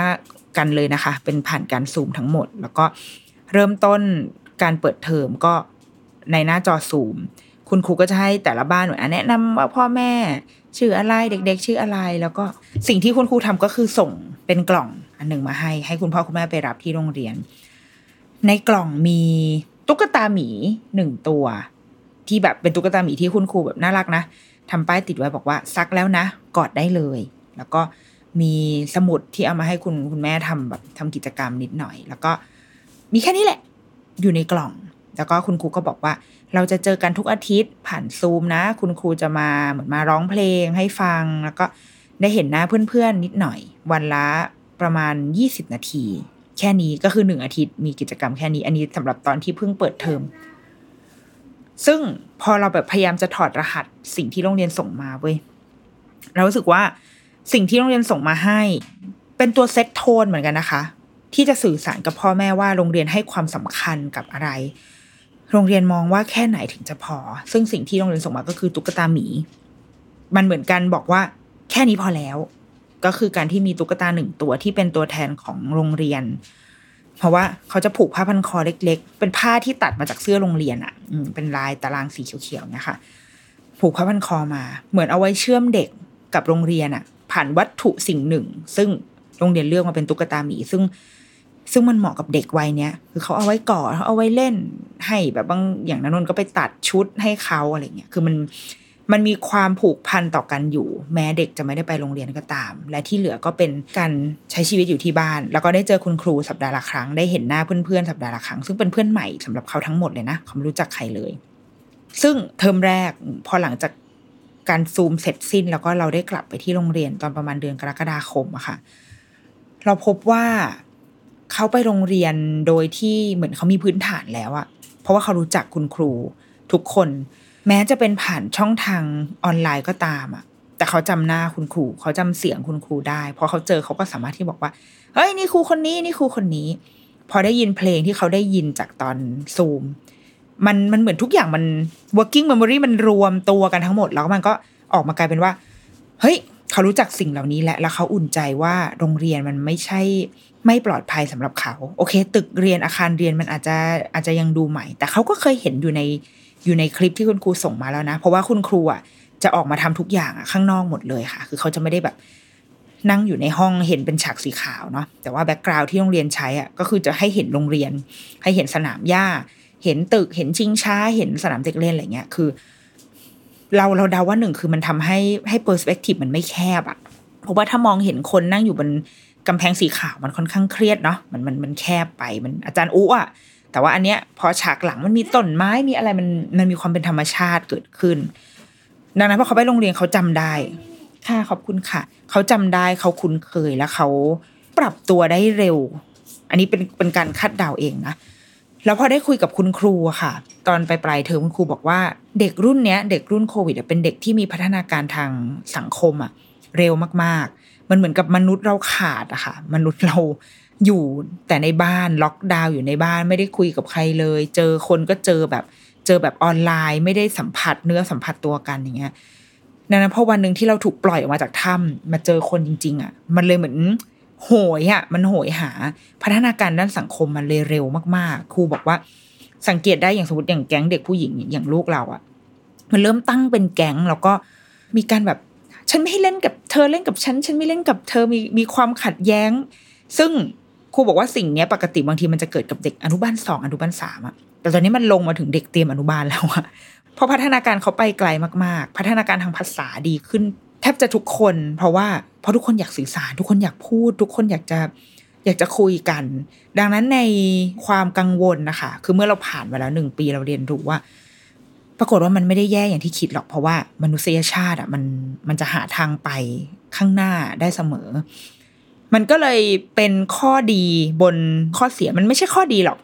กันเลยนะคะ เป็นผ่านการซูมทั้งหมด แล้วก็เริ่มต้นการเปิดเทอมก็ในหน้าจอซูม คุณครูก็จะให้แต่ละบ้านเหนอะแนะนำว่าพ่อแม่ ชื่ออะไรเด็ก ๆ ชื่ออะไร แล้วก็สิ่งที่คุณครูทำก็คือส่งเป็นกล่องอันหนึ่งมาให้ ให้คุณพ่อคุณแม่ไปรับที่โรงเรียน ในกล่องมีตุ๊กตาหมีหนึ่งตัว ที่แบบเป็นตุ๊กตาหมีที่คุณครูแบบน่ารักนะทำป้ายติดไว้บอกว่าซักแล้วนะ กอดได้เลย แล้วก็ มีสมุดที่เอามาให้คุณคุณแม่ทำแบบทำกิจกรรมนิดหน่อย แล้วก็มีแค่นี้แหละ อยู่ในกล่อง แล้วก็คุณครูก็บอกว่า เราจะเจอกันทุกอาทิตย์ผ่านซูมนะ คุณครูจะมาเหมือนมาร้องเพลงให้ฟัง แล้วก็ได้เห็นหน้าเพื่อนๆนิดหน่อย วันละประมาณ20นาที แค่นี้ก็คือหนึ่งอาทิตย์มีกิจกรรมแค่นี้ อันนี้สำหรับตอนที่เพิ่งเปิดเทอมซึ่งพอเราแบบพยายามจะถอดรหัสสิ่งที่โรงเรียนส่งมาเว้ยเรารู้สึกว่า สิ่งที่โรงเรียนส่งมาให้ เป็นตัว set tone เหมือนกันนะคะ ที่จะสื่อสารกับพ่อแม่ว่าโรงเรียนให้ความสำคัญกับอะไร โรงเรียนมองว่าแค่ไหนถึงจะพอ ซึ่งสิ่งที่โรงเรียนส่งมาก็คือตุ๊กตาหมี มันเหมือนกับบอกว่า แค่นี้พอแล้ว ก็คือการที่มีตุ๊กตาหนึ่งตัวที่เป็นตัวแทนของโรงเรียน เพราะว่าเขาจะผูกผ้าพันคอเล็ก ๆ เป็นผ้าที่ตัดมาจากเสื้อโรงเรียนอะค่ะเป็นลายตารางสีเขียวๆเนี่ยค่ะ ผูกผ้าพันคอมา เหมือนเอาไว้เชื่อมเด็กกับโรงเรียนอะ่ะ ผ่านวัตถุสิ่งหนึ่ง ซึ่งโรงเรียนเลือกมาเป็นตุ๊กตาหมี ซึ่งซึ่งมันเหมาะกับเด็กวัยเนี้ยคือเขาเอาไว้ก่อเขาเอาไว้เล่นให้แบบบางอย่างนันนนก็ไปตัดชุดให้เขาอะไรเงี้ยคือมันมันมีความผูกพันต่อกันอยู่ แม้เด็กจะไม่ได้ไปโรงเรียนก็ตาม และที่เหลือก็เป็นการใช้ชีวิตอยู่ที่บ้าน แล้วก็ได้เจอคุณครูสัปดาห์ละครั้งได้เห็นหน้าเพื่อนๆสัปดาห์ละครั้งซึ่งเป็นเพื่อนใหม่สำหรับเขาทั้งหมดเลยนะเขาไม่รู้จักใครเลย ซึ่งเทอมแรกพอหลังจาก การซูมเสร็จสิ้น แล้วก็เราได้กลับไปที่โรงเรียนตอนประมาณเดือนกรกฎาคมอะค่ะ เราพบว่าเขาไปโรงเรียนโดยที่เหมือนเขามีพื้นฐานแล้วอะเพราะว่าเขารู้จักคุณครูทุกคน แม้จะเป็นผ่านช่องทางออนไลน์ก็ตามอะแต่เขาจำหน้าคุณครูเขาจำเสียงคุณครูได้พอเขาเจอเขาก็สามารถที่บอกว่าเฮ้ยนี่ครูคนนี้นี่ครูคนนี้ พอได้ยินเพลงที่เขาได้ยินจากตอนซูม มันมันเหมือนทุกอย่างมัน working memory มันรวมตัวกันทั้งหมด แล้วมันก็ออกมากลายเป็นว่า เฮ้ย เขารู้จักสิ่งเหล่านี้แหละแล้วเขาอุ่นใจว่าโรงเรียนมันไม่ใช่ไม่ปลอดภัยสำหรับเขา โอเค ตึกเรียนอาคารเรียนมันอาจจะอาจจะยังดูใหม่ แต่เขาก็เคยเห็นอยู่ในอยู่ในคลิปที่คุณครูส่งมาแล้วนะ เพราะว่าคุณครูอะจะออกมาทำทุกอย่างอะข้างนอกหมดเลยค่ะ คือเขาจะไม่ได้แบบนั่งอยู่ในห้องเห็นเป็นฉากสีขาวเนาะแต่ว่า background ที่โรงเรียนใช้อะก็คือจะให้เห็นโรงเรียน ให้เห็นสนามหญ้า เห็นตึกเห็นชิงช้า เห็นสนามเด็กเล่นอะไรเงี้ยคือ เราเราเดาว่าหนึ่งคือมันทำให้ให้ perspective มันไม่แคบอะเพราะว่าถ้ามองเห็นคนนั่งอยู่บนกำแพงสีขาวมันค่อนข้างเครียดเนาะมันมันมันแคบไปมันอาจจะอุดอู้อะแต่ว่าอันเนี้ยพอฉากหลังมันมีต้นไม้มีอะไรมันมันมีความเป็นธรรมชาติเกิดขึ้น ดังนั้นพอเขาไปโรงเรียนเขาจำได้ ค่ะขอบคุณค่ะ เขาจำได้เขาคุ้นเคยแล้วเขาปรับตัวได้เร็ว อันนี้เป็นเป็นการคาดเดาเองนะ แล้วพอได้คุยกับคุณครูอะค่ะ ตอนไปปลายเทอมคุณครูบอกว่า เด็กรุ่นเนี้ยเด็กรุ่นโควิดเป็นเด็กที่มีพัฒนาการทางสังคมอะเร็วมากๆ มันเหมือนกับมนุษย์เราขาดอะค่ะ มนุษย์เราอยู่แต่ในบ้านล็อกดาวน์อยู่ในบ้านไม่ได้คุยกับใครเลย เจอคนก็เจอแบบเจอแบบออนไลน์ ไม่ได้สัมผัสเนื้อสัมผัสตัวกันอย่างเงี้ยดังนั้นพอวันหนึ่งที่เราถูกปล่อยออกมาจากถ้ำมาเจอคนจริง ๆอะ มันเลยเหมือน โหยอะมันโหยหาพัฒนาการด้านสังคมมันเลยเร็วมากๆ ครูบอกว่าสังเกตได้อย่างสมมติอย่างแก๊งเด็กผู้หญิงอย่างลูกเราอะมันเริ่มตั้งเป็นแก๊งแล้วก็มีการแบบ ฉันไม่ให้เล่นกับเธอเล่นกับฉัน ฉันไม่เล่นกับเธอมีมีความขัดแย้ง ซึ่งครูบอกว่าสิ่งนี้ปกติบางทีมันจะเกิดกับเด็กอนุบาลสองอนุบาลสามอะแต่ตอนนี้มันลงมาถึงเด็กเตรียมอนุบาลแล้วอะเพราะพัฒนาการเขาไปไกลมากๆ พัฒนาการทางภาษาดีขึ้น แทบจะทุกคน เพราะว่าเพราะทุกคนอยากสื่อสาร ทุกคนอยากพูด ทุกคนอยากจะอยากจะคุยกัน ดังนั้นในความกังวลนะคะ คือเมื่อเราผ่านมาแล้วหนึ่งปีเราเรียนรู้ว่า ปรากฏว่ามันไม่ได้แย่อย่างที่คิดหรอก เพราะว่ามนุษยชาติอะมันมันจะหาทางไปข้างหน้าได้เสมอ มันก็เลยเป็นข้อดีบนข้อเสียมันไม่ใช่ข้อดีหรอก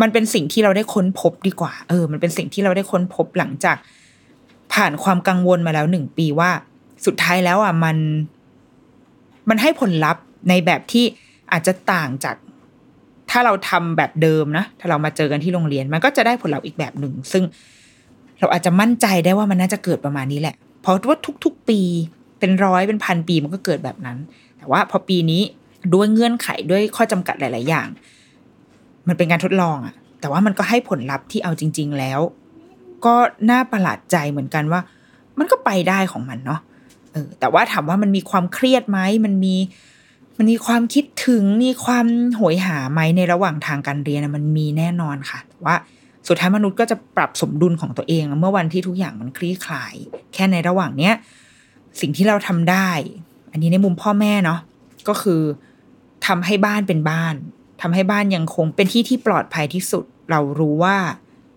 มันเป็นสิ่งที่เราได้ค้นพบดีกว่า เออ มันเป็นสิ่งที่เราได้ค้นพบหลังจาก ผ่านความกังวลมาแล้วหนึ่งปีว่า สุดท้ายแล้วอะมัน มันให้ผลลัพธ์ในแบบที่อาจจะต่างจาก ถ้าเราทำแบบเดิมนะ ถ้าเรามาเจอกันที่โรงเรียน มันก็จะได้ผลลัพธ์อีกแบบหนึ่ง ซึ่งเราอาจจะมั่นใจได้ว่ามันน่าจะเกิดประมาณนี้แหละ เพราะว่าทุก ๆ ปีเป็นร้อยเป็นพันปีมันก็เกิดแบบนั้น แต่ว่าพอปีนี้ด้วยเงื่อนไขด้วยข้อจำกัดหลาย ๆ อย่าง มันเป็นการทดลองอะแต่ว่ามันก็ให้ผลลัพธ์ที่เอาจริง ๆ แล้ว ก็น่าประหลาดใจเหมือนกันว่า มันก็ไปได้ของมันเนาะ เออแต่ว่าถามว่ามันมีความเครียดไหมมันมี มันมีความคิดถึงมีความโหยหาไหมในระหว่างทางการเรียนมันมีแน่นอนค่ะแต่ว่าสุดท้ายมนุษย์ก็จะปรับสมดุลของตัวเอง เมื่อวันที่ทุกอย่างมันคลี่คลาย แค่ในระหว่างเนี้ยสิ่งที่เราทำได้ อันนี้ในมุมพ่อแม่เนาะก็คือทำให้บ้านเป็นบ้านทำให้บ้านยังคงเป็นที่ที่ปลอดภัยที่สุด เรารู้ว่า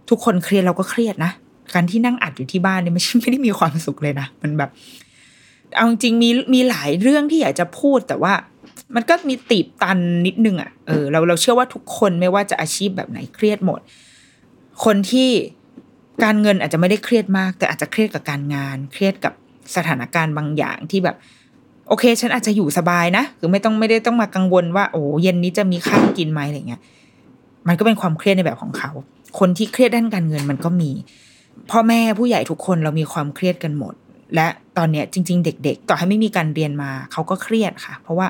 ทุกคนเครียดเราก็เครียดนะ การที่นั่งอัดอยู่ที่บ้านเนี่ยไม่ใช่ไม่ได้มีความสุขเลยนะ มันแบบ เอาจริงมีมีหลายเรื่องที่อยากจะพูดแต่ว่ามันก็มีตีบตันนิดนึงอะ่ะเออเราเราเชื่อว่าทุกคนไม่ว่าจะอาชีพแบบไหนเครียดหมด คนที่การเงินอาจจะไม่ได้เครียดมาก แต่อาจจะเครียดกับการงาน เครียดกับสถานการณ์บางอย่างที่แบบ โอเค ฉันอาจจะอยู่สบายนะคือไม่ต้องไม่ได้ต้องมากังวลว่าโอ้เย็นนี้จะมีข้าวกินไหมอะไรเงี้ยมันก็เป็นความเครียดในแบบของเขา คนที่เครียดด้านการเงินมันก็มี พ่อแม่ผู้ใหญ่ทุกคนเรามีความเครียดกันหมด และตอนเนี้ยจริง ๆ เด็ก ๆ ต่อให้ไม่มีการเรียนมาเขาก็เครียดค่ะ เพราะว่า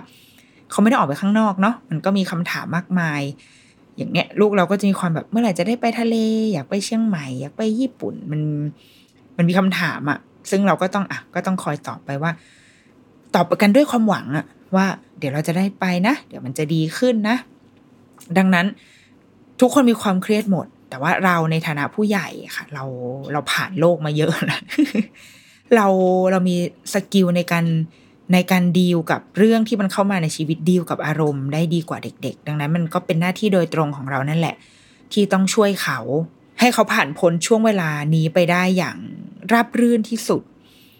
เขาไม่ได้ออกไปข้างนอกเนาะมันก็มีคำถามมากมาย อย่างเนี้ยลูกเราก็จะมีความแบบเมื่อไหร่จะได้ไปทะเล อยากไปเชียงใหม่ อยากไปญี่ปุ่นมันมันมีคำถามอะซึ่งเราก็ต้องอะก็ต้องคอยตอบไปว่า ตอบกันด้วยความหวังอะว่า เดี๋ยวเราจะได้ไปนะ เดี๋ยวมันจะดีขึ้นนะ ดังนั้นทุกคนมีความเครียดหมด แต่ว่าเราในฐานะผู้ใหญ่ค่ะ เราเราผ่านโลกมาเยอะนะ เราเรามี skill ในการในการดีลกับเรื่องที่มันเข้ามาในชีวิตดีลกับอารมณ์ได้ดีกว่าเด็ก ๆ ดังนั้นมันก็เป็นหน้าที่โดยตรงของเรานั่นแหละ ที่ต้องช่วยเขา ให้เขาผ่านพ้นช่วงเวลานี้ไปได้อย่างราบรื่นที่สุด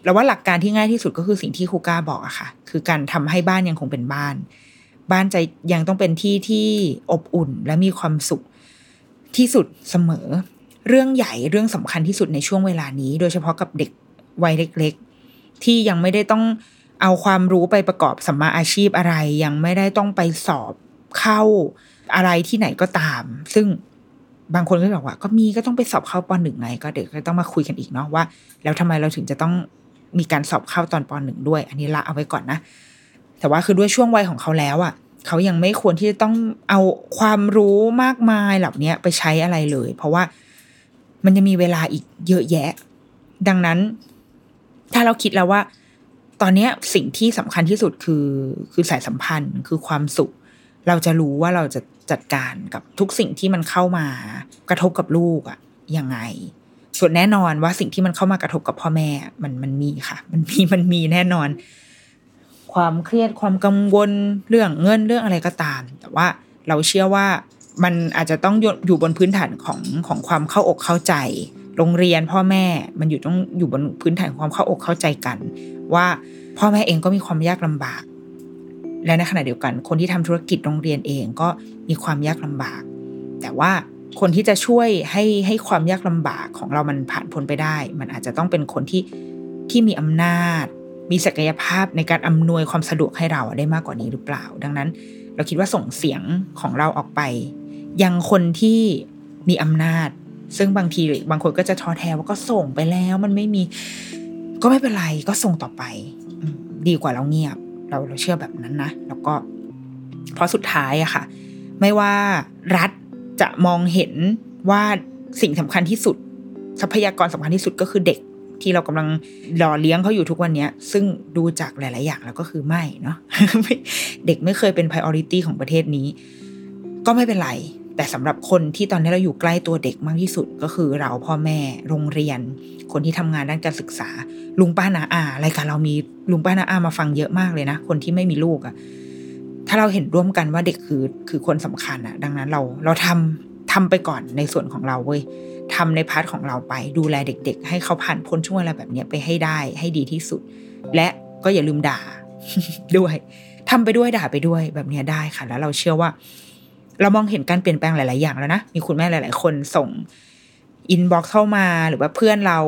แล้วว่าหลักการที่ง่ายที่สุดก็คือสิ่งที่ครูก้าบอกอะค่ะ คือการทำให้บ้านยังคงเป็นบ้าน บ้านจะยังต้องเป็นที่ที่อบอุ่นและมีความสุขที่สุดเสมอ เรื่องใหญ่เรื่องสำคัญที่สุดในช่วงเวลานี้ โดยเฉพาะกับเด็ก วัยเล็ก ๆ ที่ยังไม่ได้ต้องเอาความรู้ไปประกอบสัมมาอาชีพอะไร ยังไม่ได้ต้องไปสอบเข้าอะไรที่ไหนก็ตาม ซึ่งบางคนก็บอกว่า ก็มีก็ต้องไปสอบเข้าปหนึ่งไง ก็เด็กก็ต้องมาคุยกันอีกเนาะว่า แล้วทำไมเราถึงจะต้องมีการสอบเข้าตอนปหนึ่งด้วย อันนี้ละเอาไว้ก่อนนะ แต่ว่าคือด้วยช่วงวัยของเขาแล้วอะ่ะเขายังไม่ควรที่จะต้องเอาความรู้มากมายเหล่านี้ไปใช้อะไรเลย เพราะว่ามันจะมีเวลาอีกเยอะแยะ ดังนั้น ถ้าเราคิดแล้วว่า ตอนเนี้ยสิ่งที่สำคัญที่สุดคือคือสายสัมพันธ์คือความสุข เราจะรู้ว่าเราจะจัดการกับทุกสิ่งที่มันเข้ามากระทบกับลูกอะยังไง ส่วนแน่นอนว่าสิ่งที่มันเข้ามากระทบกับพ่อแม่มันมันมีค่ะ มันมีมันมีแน่นอน ความเครียดความกังวลเรื่องเงินเรื่องอะไรก็ตาม แต่ว่าเราเชื่อว่ามันอาจจะต้องอยู่บนพื้นฐานของของความเข้าอกเข้าใจ โรงเรียนพ่อแม่มันอยู่ต้องอยู่บนพื้นฐานความเข้าอกเข้าใจกัน ว่าพ่อแม่เองก็มีความยากลำบาก และในขณะเดียวกัน คนที่ทำธุรกิจโรงเรียนเองก็มีความยากลำบาก แต่ว่าคนที่จะช่วยให้ให้ความยากลำบากของเรามันผ่านพ้นไปได้ มันอาจจะต้องเป็นคนที่ที่มีอำนาจ มีศักยภาพในการอำนวยความสะดวกให้เราได้มากกว่านี้หรือเปล่า ดังนั้น เราคิดว่าส่งเสียงของเราออกไป ยังคนที่มีอำนาจ ซึ่งบางทีบางคนก็จะท้อแท้ว่าก็ส่งไปแล้วมันไม่มีก็ไม่เป็นไรก็ส่งต่อไปดีกว่าเราเงียบ เราเราเชื่อแบบนั้นนะแล้วก็เพราะสุดท้ายอะค่ะ ไม่ว่ารัฐจะมองเห็นว่าสิ่งสำคัญที่สุด ทรัพยากรสำคัญที่สุดก็คือเด็กที่เรากำลังหล่อเลี้ยงเขาอยู่ทุกวันเนี้ยซึ่งดูจากหลาย ๆ อย่างแล้วก็คือไม่เนาะเด็กไม่เคยเป็น priority ของประเทศนี้ ก็ไม่เป็นไร แต่สำหรับคนที่ตอนนี้เราอยู่ใกล้ตัวเด็กมากที่สุดก็คือเราพ่อแม่โรงเรียน คนที่ทำงานด้านการศึกษา ลุงป้านาอารายการเรามีลุงป้านาอามาฟังเยอะมากเลยนะ คนที่ไม่มีลูกอะถ้าเราเห็นร่วมกันว่าเด็กคือคือคนสำคัญอะดังนั้นเราเราทำทำไปก่อนในส่วนของเราเว้ยทำในพาร์ทของเราไปดูแลเด็ก ๆ ให้เขาผ่านพ้นช่วงเวลาแบบนี้ไปให้ได้ให้ดีที่สุด และก็อย่าลืมด่าด้วยทำไปด้วยด่าไปด้วยแบบนี้ได้ค่ะ แล้วเราเชื่อว่า เรามองเห็นการเปลี่ยนแปลงหลาย ๆ อย่างแล้วนะ มีคุณแม่หลาย ๆ คนส่ง inbox เข้ามาหรือว่าเพื่อนเรา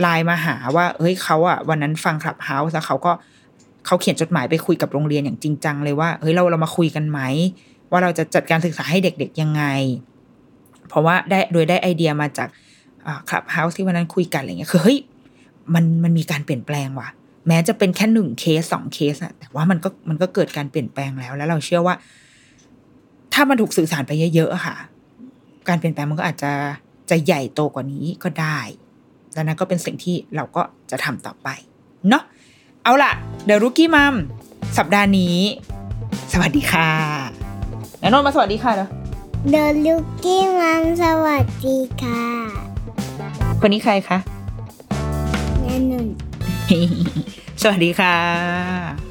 ไลน์มาหาว่า เฮ้ยเขาอะวันนั้นฟัง Clubhouse แล้วเขาก็เขาเขียนจดหมายไปคุยกับโรงเรียนอย่างจริงจังเลยว่า เฮ้ยเราเรามาคุยกันไหม ว่าเราจะจัดการศึกษาให้เด็ก ๆ ยังไง เพราะว่าได้โดยได้ไอเดียมาจากคลับเฮาส์ที่วันนั้นคุยกันอะไรเงี้ยคือเฮ้ยมันมันมีการเปลี่ยนแปลงว่ะ แม้จะเป็นแค่หนึ่งเคสสองเคสอะแต่ว่ามันก็มันก็เกิดการเปลี่ยนแปลงแล้ว แล้วเราเชื่อว่า ถ้ามันถูกสื่อสารไปเยอะๆอะค่ะ การเปลี่ยนแปลงมันก็อาจจะจะใหญ่โตกว่านี้ก็ได้ดังนั้นก็เป็นสิ่งที่เราก็จะทำต่อไป เนาะเอาล่ะเดี๋ยวรุกี้มัมสัปดาห์นี้ สวัสดีค่ะแล้วนนท์มาสวัสดีค่ะเนาะ
เดอะลูกกี้มัมสวัสดีค่ะ
คนนี้ใครคะ
แน่นอน
สวัสดีค่ะ